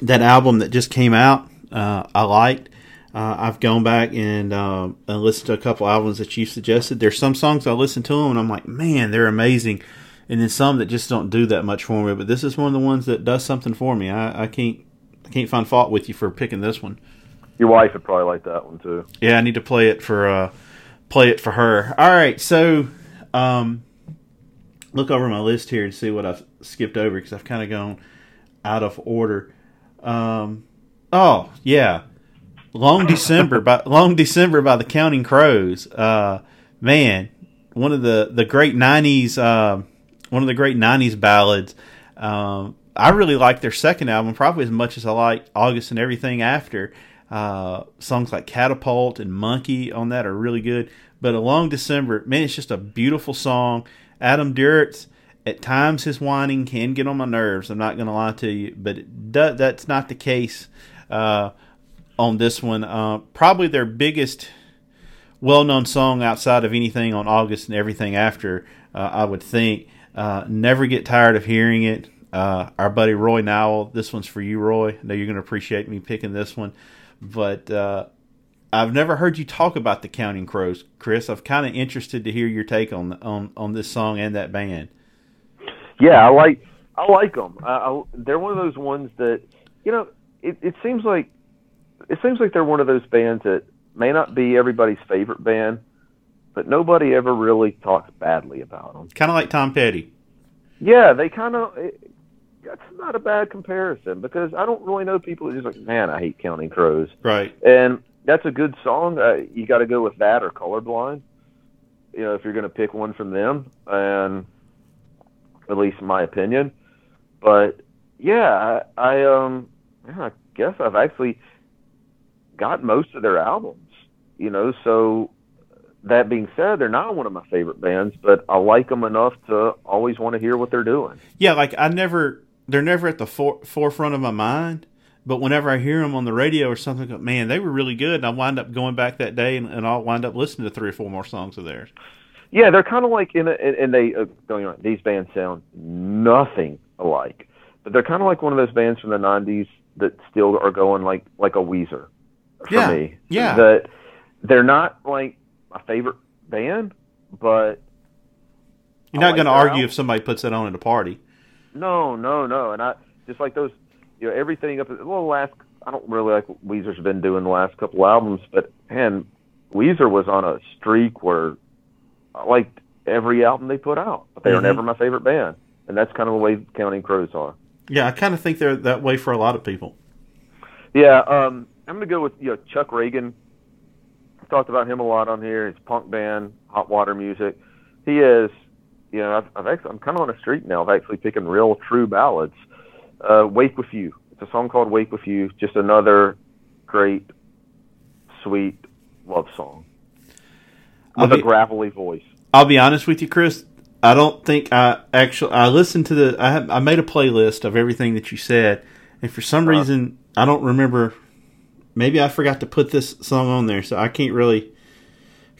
that album that just came out, uh, I liked. Uh, I've gone back and, uh, and listened to a couple albums that you suggested. There's some songs I listen to them and I'm like, man, they're amazing. And then some that just don't do that much for me. But this is one of the ones that does something for me. I, I can't I can't find fault with you for picking this one. Your wife would probably like that one too. Yeah, I need to play it for uh, play it for her. All right, so um, look over my list here and see what I've skipped over because I've kind of gone out of order. Um, oh yeah, Long December by Long December by the Counting Crows. Uh, man, one of the the great '90s uh, one of the great '90s ballads. Um, I really like their second album probably as much as I like August and everything after. Uh, songs like Catapult and Monkey on that are really good. But A Long December, man, it's just a beautiful song. Adam Duritz, at times his whining can get on my nerves. I'm not going to lie to you, but does, that's not the case uh, on this one. Uh, probably their biggest well-known song outside of anything on August and everything after, uh, I would think. Uh, never get tired of hearing it. Uh, our buddy Roy Nowell, this one's for you, Roy. I know you're going to appreciate me picking this one, but uh, I've never heard you talk about the Counting Crows, Chris. I'm kind of interested to hear your take on on on this song and that band. Yeah, I like I like them. I, I, they're one of those ones that you know. It, it seems like it seems like they're one of those bands that may not be everybody's favorite band, but nobody ever really talks badly about them. Kind of like Tom Petty. Yeah, they kind of. That's not a bad comparison because I don't really know people who just like, man, I hate Counting Crows. Right. And that's a good song. Uh, you got to go with that or Colorblind. You know, if you're going to pick one from them, and at least in my opinion. But yeah, I, I um, yeah, I guess I've actually got most of their albums. You know, so that being said, they're not one of my favorite bands, but I like them enough to always want to hear what they're doing. Yeah, like I never, they're never at the for, forefront of my mind. But whenever I hear them on the radio or something, man, they were really good. And I wind up going back that day and, and I'll wind up listening to three or four more songs of theirs. Yeah, they're kind of like in a, and they uh, me wrong, these bands sound nothing alike, but they're kind of like one of those bands from the '90s that still are going like like a Weezer for Yeah, me. yeah. that they're not like my favorite band, but You're not like going to argue album. if somebody puts that on at a party. no, no, no, and I just like those, you know, everything up. Well, the last I don't really like what Weezer's been doing the last couple albums, but man, Weezer was on a streak where I liked every album they put out, but they Mhm. were never my favorite band, and that's kind of the way Counting Crows are. Yeah, I kind of think they're that way for a lot of people. Yeah, um, I'm gonna go with you know Chuck Ragan. I've talked about him a lot on here. His punk band, Hot Water Music. He is, you know, I've, I've actually I'm kind of on a streak now of actually picking real true ballads. Uh, Wake with You. It's a song called Wake with You. Just another great, sweet love song With a gravelly voice. I'll be honest with you, Chris. I don't think I actually I listened to the I have, I made a playlist of everything that you said, and for some Uh-huh. reason I don't remember. Maybe I forgot to put this song on there, so I can't really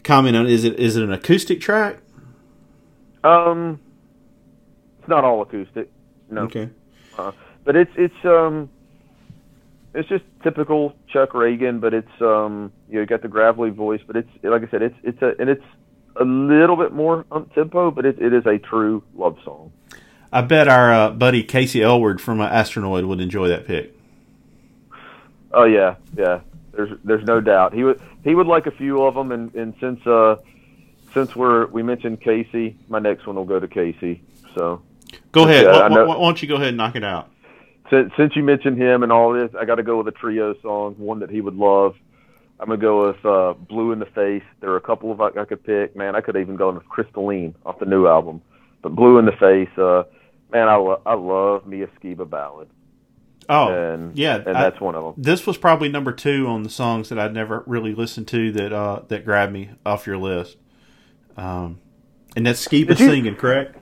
comment on. Is it is it an acoustic track? Um, it's not all acoustic. No. Okay. Uh, but it's it's um it's just typical Chuck Ragan, but it's um you know you got the gravelly voice, but it's like I said, it's it's a and it's a little bit more up tempo, but it, it is a true love song. I bet our uh, buddy Casey Elward from uh, Astronoid would enjoy that pick. Oh yeah, yeah. There's there's no doubt he would he would like a few of them, and and since uh since we're we mentioned Casey, my next one will go to Casey. So Go ahead. Yeah, why, why, why don't you go ahead and knock it out? Since since you mentioned him and all this, I got to go with a trio song, one that he would love. I'm gonna go with uh, "Blue in the Face." There are a couple of I, I could pick. Man, I could even go with "Krystalline" off the new album, but "Blue in the Face." Uh, man, I lo- I love me a Skiba ballad. Oh, and yeah, and I- that's one of them. This was probably number two on the songs that I'd never really listened to that uh, that grabbed me off your list. Um, and that's Skiba singing, correct?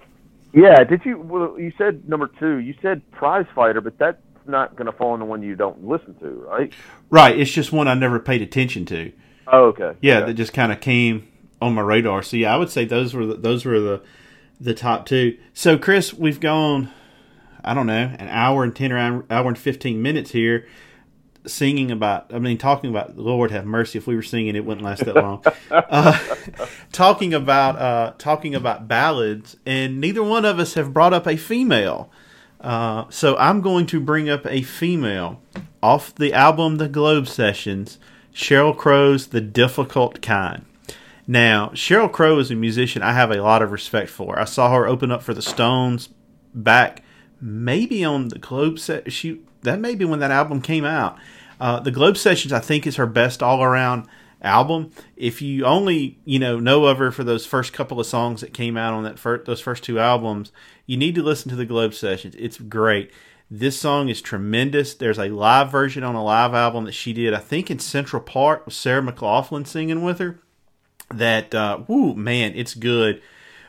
Yeah, did you? Well, you said number two. You said Prize Fighter, but that's not going to fall in the one you don't listen to, right? Right. It's just one I never paid attention to. Oh, okay. Yeah, Okay. that just kind of came on my radar. So yeah, I would say those were the, those were the the top two. So Chris, we've gone, I don't know, an hour and ten or hour, hour and fifteen minutes here, singing about. I mean, talking about Lord have mercy. If we were singing, it wouldn't last that long. uh, talking about uh, talking about ballads, and neither one of us have brought up a female. Uh, so I'm going to bring up a female off the album The Globe Sessions, Sheryl Crow's The Difficult Kind. Now, Sheryl Crow is a musician I have a lot of respect for. I saw her open up for the Stones back maybe on the Globe set. She that may be when that album came out. Uh, the Globe Sessions, I think, is her best all around album. If you only you know know of her for those first couple of songs that came out on that fir- those first two albums, you need to listen to the Globe Sessions. It's great. This song is tremendous. There's a live version on a live album that she did, I think, in Central Park with Sarah McLachlan singing with her. That, uh, whoo, man, it's good.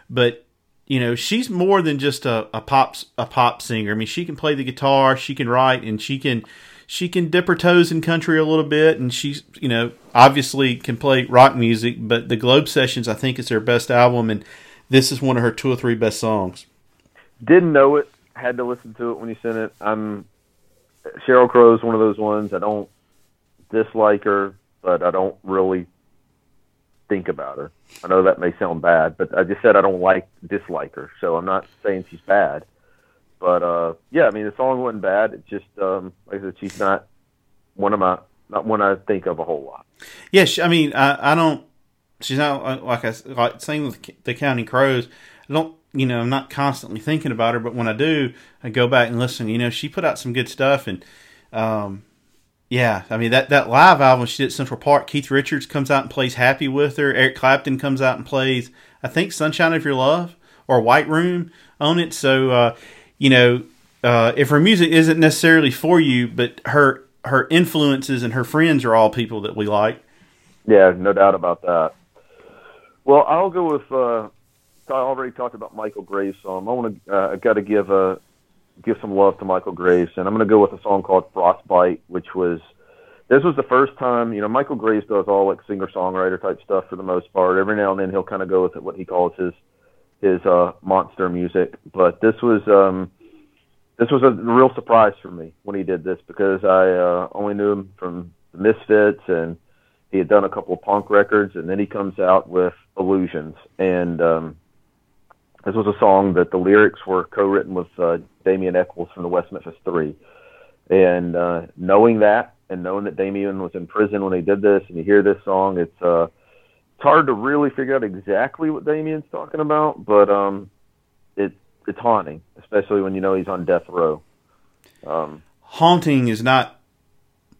But you know, she's more than just a, a pop a pop singer. I mean, she can play the guitar, she can write, and she can she can dip her toes in country a little bit, and she's you know obviously can play rock music. But the Globe Sessions, I think, is her best album, and this is one of her two or three best songs. Didn't know it. Had to listen to it when you sent it. I'm Sheryl Crow's one of those ones. I don't dislike her, but I don't really think about her. I know that may sound bad, but I just said I don't like dislike her. So I'm not saying she's bad. But uh yeah, I mean the song wasn't bad. It's just um like I said, she's not one of my not one I think of a whole lot. Yeah, I mean, I, I don't. She's not uh, like I like same with the County Crows. I don't, you know, I'm not constantly thinking about her, but when I do, I go back and listen. You know, she put out some good stuff, and um, yeah, I mean that that live album she did at Central Park. Keith Richards comes out and plays "Happy" with her. Eric Clapton comes out and plays, I think, "Sunshine of Your Love" or "White Room" on it. So, uh, you know, uh, if her music isn't necessarily for you, but her her influences and her friends are all people that we like. Yeah, no doubt about that. Well, I'll go with. Uh, I already talked about Michael Graves song. I want to. Uh, I got to give a give some love to Michael Graves, and I'm going to go with a song called Frostbite, which was. This was the first time, you know, Michael Graves does all like singer songwriter type stuff for the most part. Every now and then he'll kind of go with what he calls his his uh, monster music, but this was um, this was a real surprise for me when he did this because I uh, only knew him from the Misfits and he had done a couple of punk records and then he comes out with Illusions and um, this was a song that the lyrics were co-written with uh, Damien Echols from the West Memphis Three and uh, knowing that and knowing that Damien was in prison when he did this and you hear this song it's uh, it's hard to really figure out exactly what Damien's talking about but um, it it's haunting especially when you know he's on death row um, haunting is not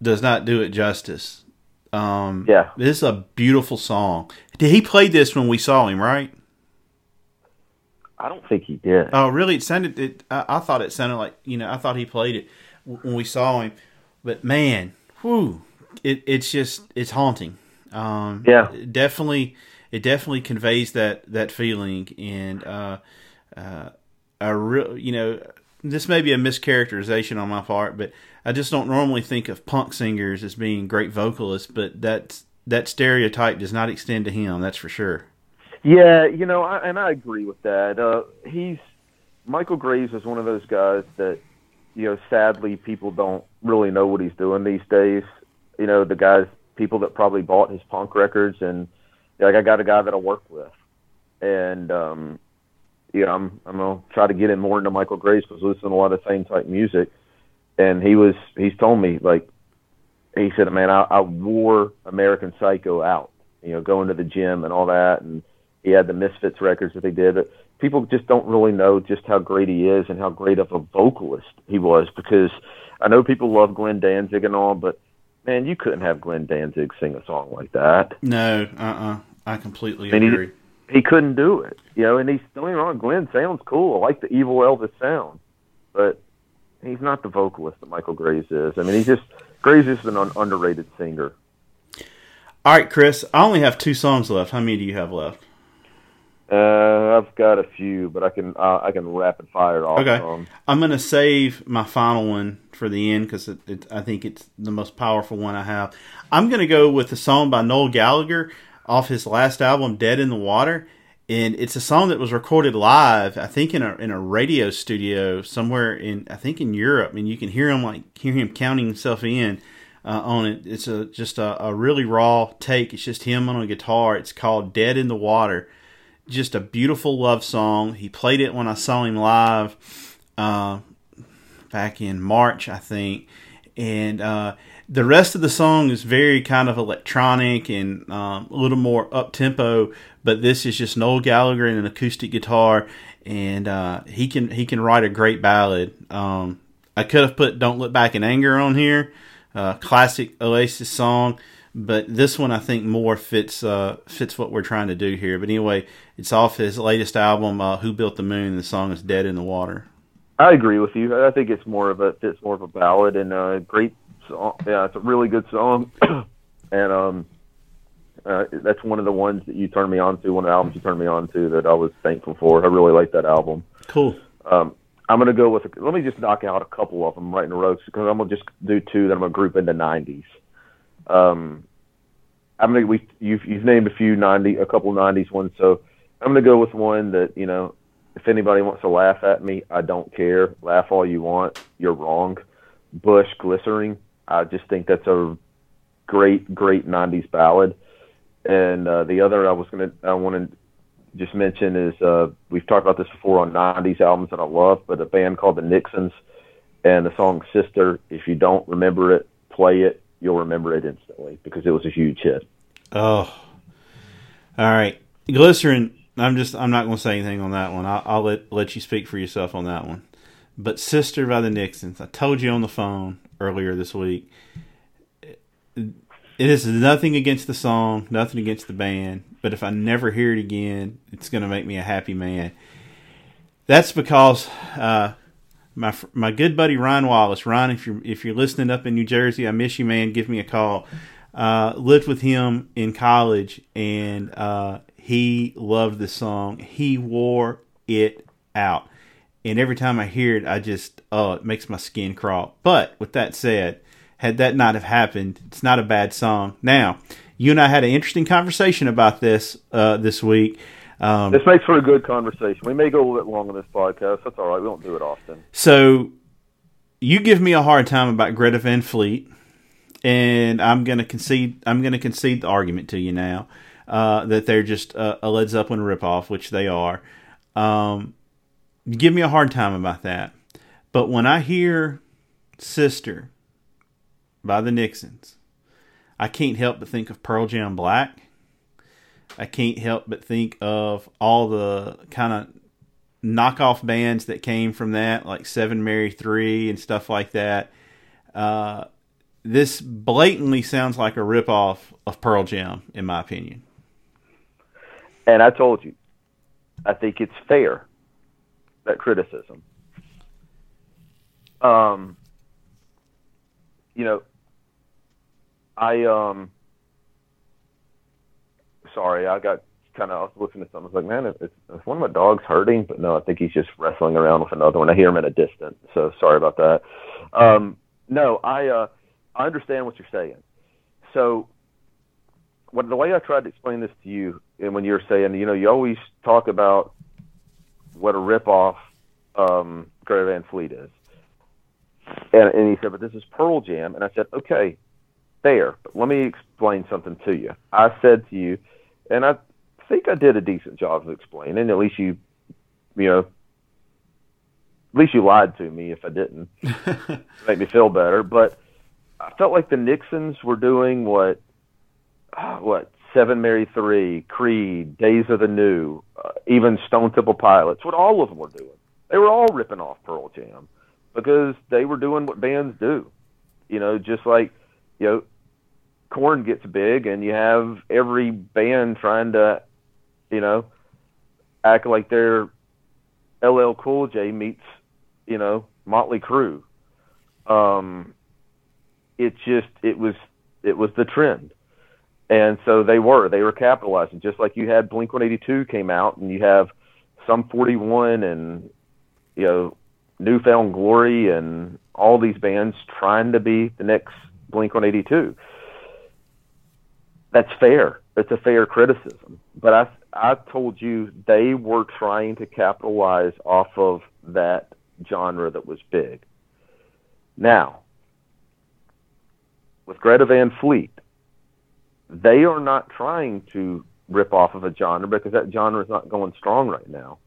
does not do it justice. Um, Yeah. this is a beautiful song. Did he play this when we saw him? Right? I don't think he did Oh, really? It sounded. It, I, I thought it sounded like you know. I thought he played it when we saw him, but man, whew, it, it's just it's haunting. Um, Yeah. it definitely. It definitely conveys that that feeling, and uh, uh, a real you know this may be a mischaracterization on my part, but I just don't normally think of punk singers as being great vocalists, but that that stereotype does not extend to him. That's for sure. Yeah, you know, I, and I agree with that. Uh, he's Michael Graves is one of those guys that you know, sadly, people don't really know what he's doing these days. You know, the guys, people that probably bought his punk records, and like I got a guy that I work with, and um, you know, I'm I'm gonna try to get him more into Michael Graves because listen to a lot of same type music, and he was he's told me like he said, man, I, I wore American Psycho out, you know, going to the gym and all that, and he had the Misfits records that they did. But people just don't really know just how great he is and how great of a vocalist he was because I know people love Glenn Danzig and all, but man, you couldn't have Glenn Danzig sing a song like that. No, uh, uh I completely And agree. He couldn't do it, you know. And he's don't get me wrong, Glenn sounds cool. I like the evil Elvis sound, but he's not the vocalist that Michael Graves is. I mean, he's just Graves is an un- underrated singer. All right, Chris. I only have two songs left. How many do you have left? Uh, I've got a few, but I can uh, I can rapid fire it off. Okay. Um, I'm gonna save my final one for the end because it, it, I think it's the most powerful one I have. I'm gonna go with a song by Noel Gallagher off his last album, Dead in the Water, and it's a song that was recorded live. I think in a in a radio studio somewhere in I think in Europe, and you can hear him like hear him counting himself in. Uh, on it, it's a just a, a really raw take. It's just him on a guitar. It's called "Dead in the Water." Just a beautiful love song. He played it when I saw him live uh, back in March, I think. And uh, the rest of the song is very kind of electronic and um, a little more up tempo. But this is just Noel Gallagher and an acoustic guitar, and uh, he can he can write a great ballad. Um, I could have put "Don't Look Back in Anger" on here, classic Oasis song but this one I think more fits uh, fits what we're trying to do here. But anyway, it's off his latest album, uh, "Who Built the Moon." The song is "Dead in the Water." I agree with you. I think it's more of a fits more of a ballad and a great song. Yeah, it's a really good song, and um, uh, that's one of the ones that you turned me on to. One of the albums you turned me on to that I was thankful for. I really like that album. Cool. Um, I'm gonna go with. A, let me just knock out a couple of them right in a row because I'm gonna just do two that I'm gonna group into 90s. Um, I'm gonna we you've you've named a few 90 a couple 90s ones, so I'm gonna go with one that you know if anybody wants to laugh at me, I don't care. Laugh all you want. You're wrong. Bush Glycerine. I just think that's a great, great 90s ballad. And uh, the other I was to, I want to just mention is uh, we've talked about this before on 90s albums that I love, but a band called the Nixons and the song Sister. If you don't remember it, play it. You'll remember it instantly because it was a huge hit. Oh, all right. Glycerine. I'm just. I'm not going to say anything on that one. I'll, I'll let let you speak for yourself on that one. But "Sister" by the Nixons. I told you on the phone earlier this week. It is nothing against the song, nothing against the band, but if I never hear it again, it's going to make me a happy man. That's because uh, my my good buddy Ryan Wallace. Ryan, if you're if you're listening up in New Jersey, I miss you, man. Give me a call. Uh, lived with him in college, and uh, he loved the song. He wore it out, and every time I hear it, I just oh, it makes my skin crawl. But with that said, had that not have happened, it's not a bad song. Now, you and I had an interesting conversation about this uh, this week. Um, This makes for a good conversation. We may go a little bit long on this podcast. That's all right. We don't do it often. So you give me a hard time about Greta Van Fleet, and I'm going to concede. I'm going to concede the argument to you now uh, that they're just a, a Led Zeppelin ripoff, which they are. Um, you give me a hard time about that, but when I hear "Sister" by the Nixons, I can't help but think of Pearl Jam Black. I can't help but think of all the kind of knockoff bands that came from that, like Seven Mary Three and stuff like that. Uh, this blatantly sounds like a ripoff of Pearl Jam, in my opinion. And I told you, I think it's fair that criticism. Um, you know, I um, sorry, I got kind of I was looking at something. I was like, man, is, is one of my dogs hurting? But no, I think he's just wrestling around with another one. I hear him at a distance, so sorry about that. Um, no, I uh, I understand what you're saying. So, what the way I tried to explain this to you, and when you're saying, you know, you always talk about what a ripoff um, Greta Van Fleet is, and, and he said, but this is Pearl Jam, and I said, okay, there. But let me explain something to you. I said to you, and I think I did a decent job of explaining. At least you, you know, at least you lied to me if I didn't. Make me feel better. But I felt like the Nixons were doing what, uh, what Seven Mary Three, Creed, Days of the New, uh, even Stone Temple Pilots. What all of them were doing. They were all ripping off Pearl Jam because they were doing what bands do. You know, just like you know, Korn gets big, and you have every band trying to, you know, act like they're LL Cool J meets, you know, Motley Crue. Um, it just it was it was the trend, and so they were they were capitalizing just like you had Blink One Eighty Two came out, and you have Sum Forty One, and you know New Found Glory, and all these bands trying to be the next Blink One Eighty Two. That's fair. It's a fair criticism, but I I told you they were trying to capitalize off of that genre that was big. Now, with Greta Van Fleet, they are not trying to rip off of a genre because that genre is not going strong right now.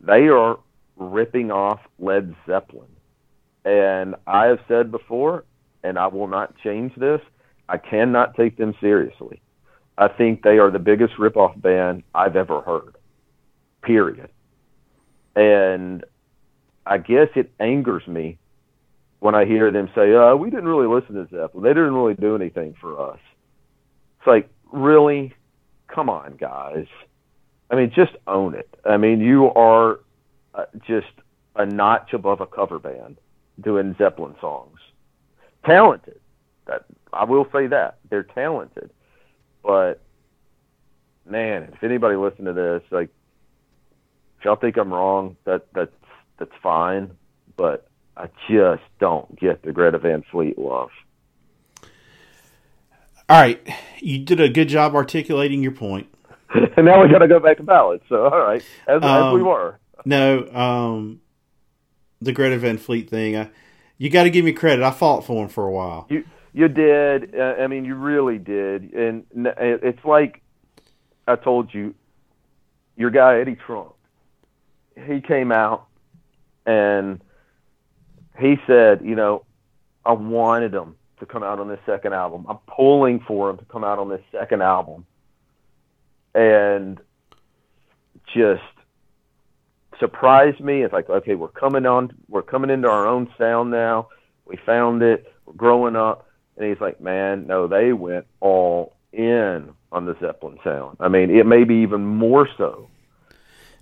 They are ripping off Led Zeppelin. And I have said before, and I will not change this, I cannot take them seriously. I think they are the biggest ripoff band I've ever heard. Period. And I guess it angers me when I hear them say, "Uh, we didn't really listen to Zeppelin. They didn't really do anything for us." It's like, really? Come on, guys. I mean, just own it. I mean, you are uh, just a notch above a cover band doing Zeppelin songs. Talented. That I will say that they're talented, but man, if anybody listen to this, like, if y'all think I'm wrong, that that's that's fine. But I just don't get the Greta Van Fleet love. All right, you did a good job articulating your point. and now we got to go back to ballads. So all right, as, um, as we were. No, um, the Greta Van Fleet thing. I, you got to give me credit. I fought for him for a while. You you did. Uh, I mean, you really did. And it's like I told you, your guy Eddie Trunk. He came out and he said, you know, I wanted him to come out on this second album. I'm pulling for him to come out on this second album. And just surprised me. It's like, okay, we're coming on, we're coming into our own sound now. We found it. We're growing up. And he's like, man, no, they went all in on the Zeppelin sound. I mean, it may be even more so.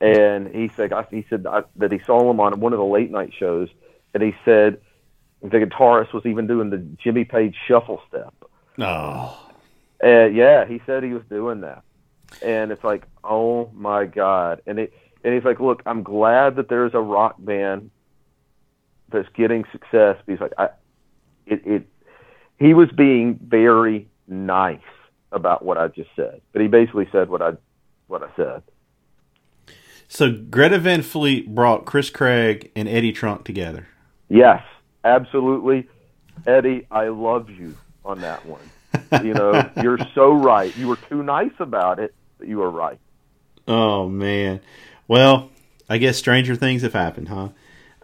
And he said, I, he said that he saw him on one of the late night shows, and he said the guitarist was even doing the Jimmy Page shuffle step. Oh. And yeah, he said he was doing that. And it's like, oh my god! And it and he's like, look, I'm glad that there's a rock band that's getting success. He's like, I, it, it, he was being very nice about what I just said, but he basically said what I, what I said. So Greta Van Fleet brought Chris Craig and Eddie Trunk together. Yes, absolutely, Eddie. I love you on that one. you know, you're so right. You were too nice about it, but you were right. Oh man. Well, I guess stranger things have happened, huh?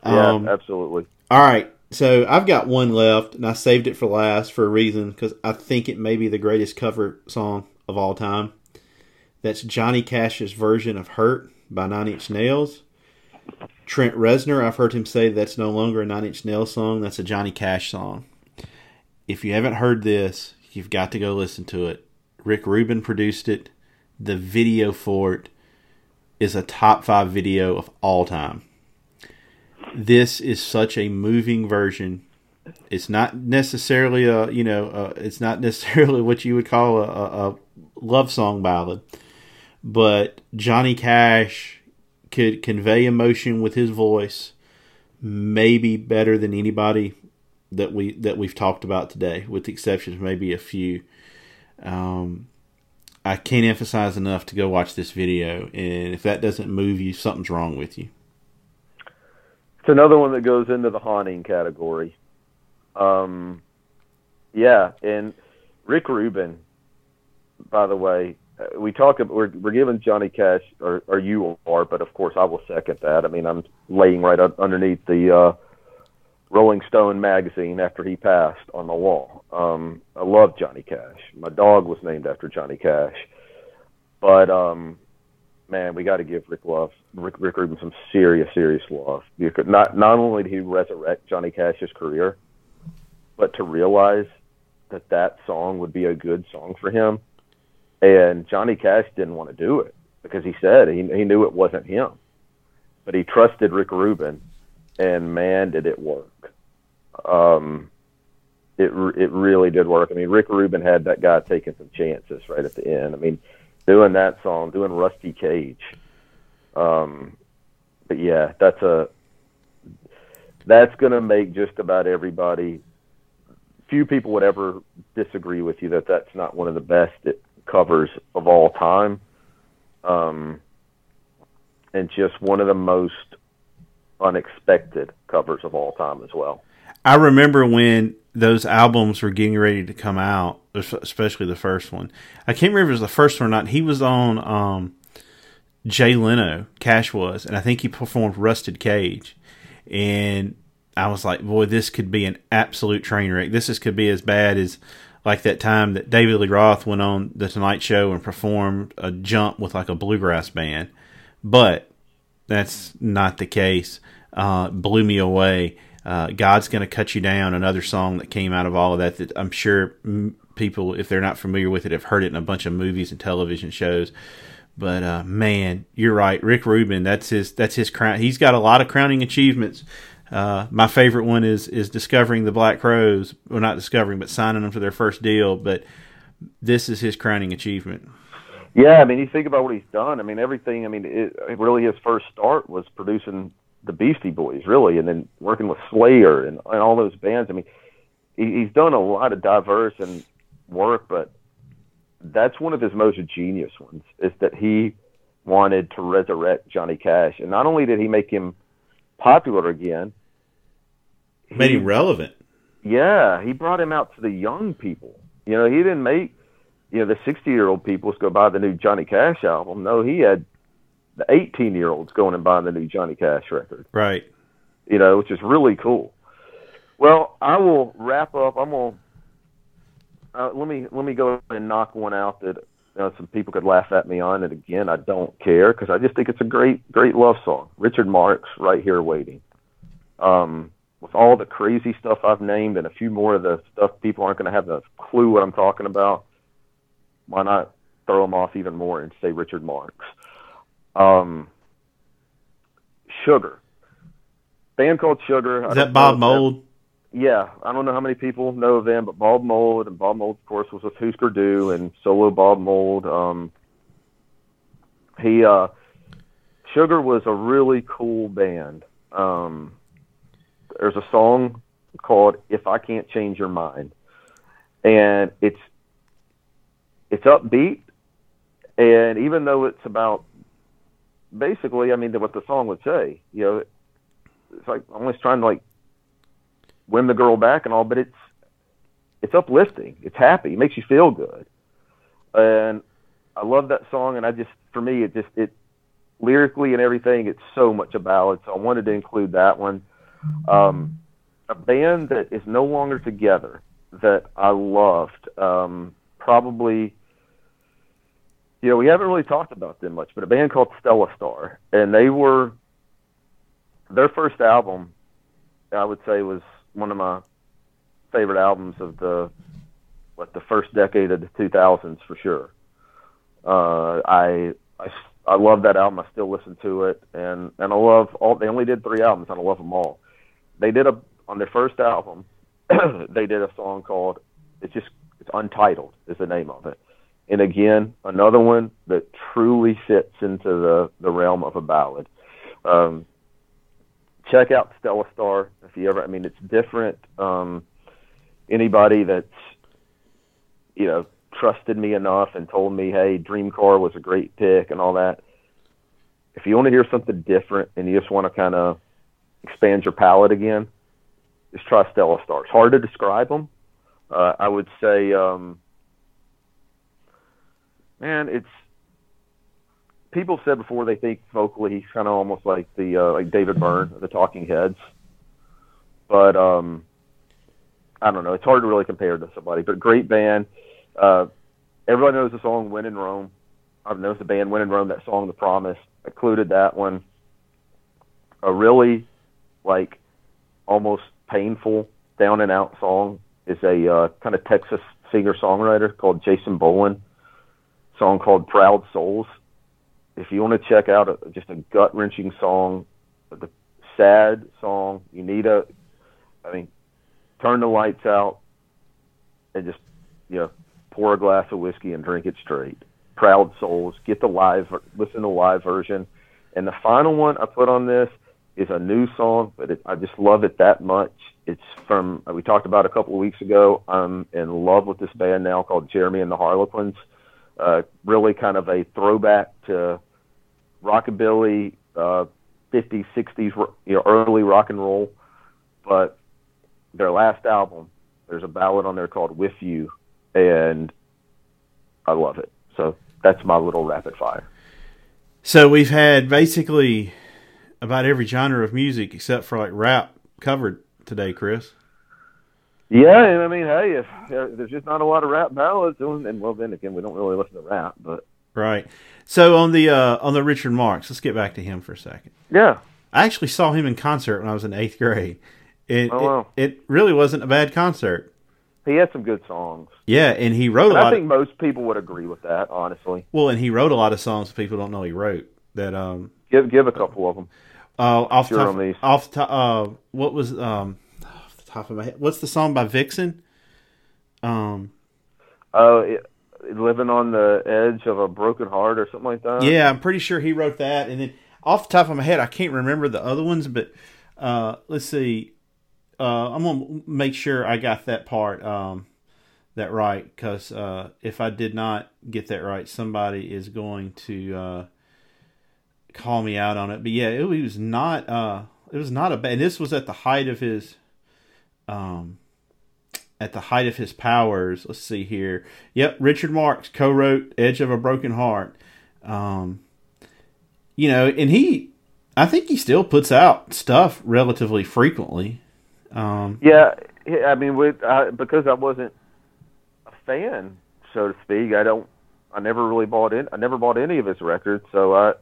Yeah, um, absolutely. All right. So I've got one left, and I saved it for last for a reason because I think it may be the greatest cover song of all time. That's Johnny Cash's version of "Hurt" by Nine Inch Nails. Trent Reznor, I've heard him say that's no longer a Nine Inch Nails song. That's a Johnny Cash song. If you haven't heard this, you've got to go listen to it. Rick Rubin produced it. The video for it is a top five video of all time. This is such a moving version. It's not necessarily a you know it's not necessarily what you would call a, a, a love song ballad, but Johnny Cash could convey emotion with his voice, maybe better than anybody that we that we've talked about today, with the exceptions maybe a few. Um, I can't emphasize enough to go watch this video, and if that doesn't move you, something's wrong with you. It's another one that goes into the haunting category. Um, yeah, and Rick Rubin, by the way, we talk. We're we're giving Johnny Cash, or, or you are, but of course I will second that. I mean, I'm laying right underneath the uh, Rolling Stone magazine after he passed on the wall. Um, I love Johnny Cash. My dog was named after Johnny Cash. But um, man, we got to give Rick love, Rick, Rick Rubin some serious, serious love. Because not not only did he resurrect Johnny Cash's career, but to realize that that song would be a good song for him, and Johnny Cash didn't want to do it because he said he he knew it wasn't him, but he trusted Rick Rubin, and man, did it work. Um, it it really did work. I mean, Rick Rubin had that guy taking some chances right at the end. I mean, doing that song, doing Rusty Cage. Um, but yeah, that's a that's to make just about everybody. Few people would ever disagree with you that that's not one of the best covers of all time, um, and just one of the most unexpected covers of all time as well. I remember when those albums were getting ready to come out, especially the first one. I can't remember if it was the first one or not. He was on um, Jay Leno, Cash was, and I think he performed Rusted Cage. And I was like, boy, this could be an absolute train wreck. This is, could be as bad as like that time that David Lee Roth went on the Tonight Show and performed a jump with like a bluegrass band. But that's not the case. Uh, blew me away. Uh, God's going to cut you down. Another song that came out of all of that that I'm sure people, if they're not familiar with it, have heard it in a bunch of movies and television shows. But uh, man, you're right, Rick Rubin. That's his. That's his crown. He's got a lot of crowning achievements. Uh, my favorite one is is discovering the Black Crowes. Well, not discovering, but signing them to their first deal. But this is his crowning achievement. Yeah, I mean, you think about what he's done. I mean, everything. I mean, it, really his first start was producing the Beastie Boys, really, and then working with Slayer and, and all those bands. I mean, he, he's done a lot of diverse and work, but that's one of his most genius ones is that he wanted to resurrect Johnny Cash, and not only did he make him popular again, made him relevant. Yeah, he brought him out to the young people. You know, he didn't make you know the sixty year old people go buy the new Johnny Cash album. No, he had the eighteen year olds going and buying the new Johnny Cash record. Right. You know, which is really cool. Well, I will wrap up. I'm gonna uh, let me let me go and knock one out that you know, some people could laugh at me on. And again, I don't care because I just think it's a great great love song. Richard Marx, right here waiting. Um, with all the crazy stuff I've named and a few more of the stuff people aren't going to have a clue what I'm talking about, why not throw them off even more and say Richard Marx? Um, Sugar. Band called Sugar. Is that Bob Mould? yeah, I don't know how many people know of them, but Bob Mould and Bob Mould, of course, was with Husker Du and solo Bob Mould. Um, he uh, Sugar was a really cool band. Um, there's a song called "If I Can't Change Your Mind," and it's it's upbeat, and even though it's about basically, I mean, what the song would say, you know, it's like almost trying to like win the girl back and all, but it's it's uplifting. It's happy. It makes you feel good. And I love that song. And I just, for me, it just it lyrically and everything, it's so much a ballad. So I wanted to include that one. Um, a band that is no longer together that I loved. Um, probably, you know, we haven't really talked about them much, but a band called Stellastarr, and they were their first album. I would say was one of my favorite albums of the what the first decade of the 2000s for sure. Uh, I I I love that album. I still listen to it, and and I love all. They only did three albums, and I love them all. They did a on their first album. they did a song called it's just it's untitled is the name of it. And again, another one that truly fits into the the realm of a ballad. Um, check out Stella Star if you ever. I mean, it's different. Um, anybody that's you know trusted me enough and told me, hey, Dreamcar was a great pick and all that. If you want to hear something different and you just want to kind of expand your palate again, just try Stellastarr. It's hard to describe them. Uh, I would say, um, man, it's people said before they think vocally he's kind of almost like the uh, like David Byrne the Talking Heads, but um, I don't know. It's hard to really compare to somebody. But great band. Uh, everyone knows the song "When in Rome." I've knows the band "When in Rome." That song, "The Promise," included that one. A really like almost painful, down and out song is a uh, kind of Texas singer songwriter called Jason Boland. Song called "Proud Souls." if you want to check out a, just a gut wrenching song, the sad song, you need a, I mean, turn the lights out and just you know pour a glass of whiskey and drink it straight. Proud Souls. Get the live, listen to the live version. And the final one I put on this is a new song, but it, I just love it that much. It's from we talked about a couple of weeks ago. I'm in love with this band now called Jeremy and the Harlequins. Uh, really kind of a throwback to rockabilly, uh, 50s, 60s, you know, early rock and roll. But their last album, there's a ballad on there called "With You," and I love it. So that's my little rapid fire. So we've had basically about every genre of music except for like rap covered today, Chris. Yeah, and I mean, hey, if there's just not a lot of rap ballads, and well, then again, we don't really listen to rap, but right. So on the uh, on the Richard Marx, let's get back to him for a second. Yeah, I actually saw him in concert when I was in eighth grade. It, oh, wow. it, it really wasn't a bad concert. He had some good songs. Yeah, and he wrote and a lot. I think of, most people would agree with that, honestly. Well, and he wrote a lot of songs that people don't know he wrote. That um, give give a couple of them. Uh, off sure top, off top, uh, what was um, top of my head? What's the song by Vixen? Um, uh, living on the edge of a broken heart or something like that. Yeah, I'm pretty sure he wrote that. And then off the top of my head, I can't remember the other ones, but uh, let's see. Uh, I'm gonna make sure I got that part um, that right because uh, if I did not get that right, somebody is going to uh, call me out on it. But yeah, it, was not. Uh, it was not a bad. this was at the height of his. Um, at the height of his powers. Let's see here. Yep, Richard Marx co-wrote "Edge of a Broken Heart." Um, you know, and he, I think he still puts out stuff relatively frequently. Um, yeah, I mean, with uh, because I wasn't a fan, so to speak, I don't, I never really bought in. I never bought any of his records, so I,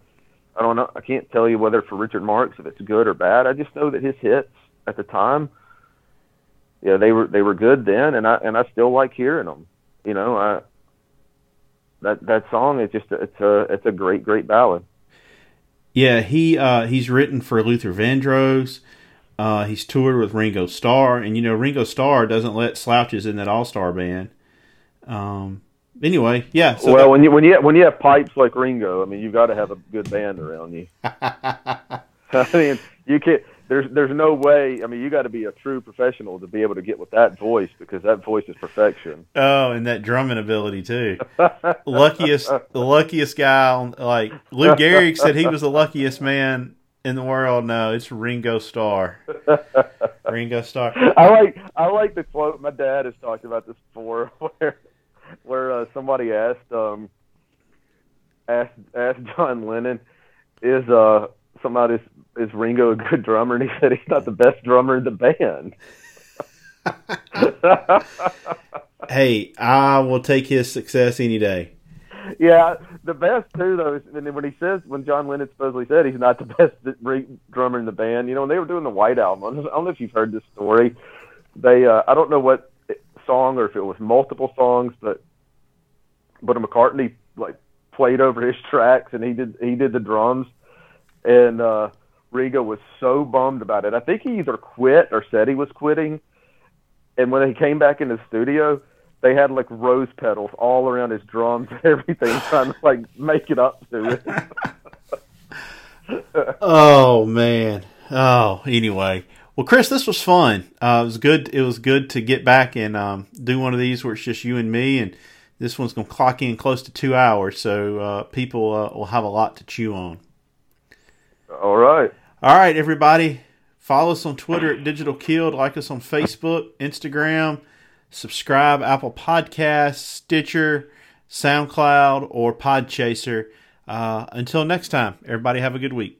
I don't know. I can't tell you whether for Richard Marx if it's good or bad. I just know that his hits at the time yeah, they were they were good then, and I and I still like hearing them. You know, I that that song is just it's a it's a great great ballad. Yeah, he uh, he's written for Luther Vandross. Uh, he's toured with Ringo Starr, and you know Ringo Starr doesn't let slouches in that All Star band. Um, anyway, yeah. So well, that, when you when you when you have pipes like Ringo, I mean, you've got to have a good band around you. I mean, you can't there's there's no way. I mean, you got to be a true professional to be able to get with that voice because that voice is perfection. Oh, and that drumming ability too. luckiest, the luckiest guy. On, like Lou Gehrig said, he was the luckiest man in the world. No, it's Ringo Starr. Ringo Starr. I like I like the quote. My dad has talked about this before, where where uh, somebody asked um asked asked John Lennon, is uh somebody's is Ringo a good drummer? And he said he's not the best drummer in the band. hey, I will take his success any day. Yeah, the best too though. Is, and when he says when John Lennon supposedly said he's not the best drummer in the band, you know, when they were doing the White Album, I don't know if you've heard this story. They, uh, I don't know what song or if it was multiple songs, but but McCartney like played over his tracks and he did he did the drums, and uh Ringo was so bummed about it. I think he either quit or said he was quitting. And when he came back in the studio, they had like rose petals all around his drums and everything, trying to like make it up to it. oh man. Oh, anyway. Well, Chris, this was fun. Uh, it was good. It was good to get back and um, do one of these where it's just you and me, and this one's going to clock in close to two hours, so uh, people uh, will have a lot to chew on. All right. All right, everybody. Follow us on Twitter at Digital Killed. Like us on Facebook, Instagram. Subscribe Apple Podcasts, Stitcher, SoundCloud, or Podchaser. Uh, until next time, everybody have a good week.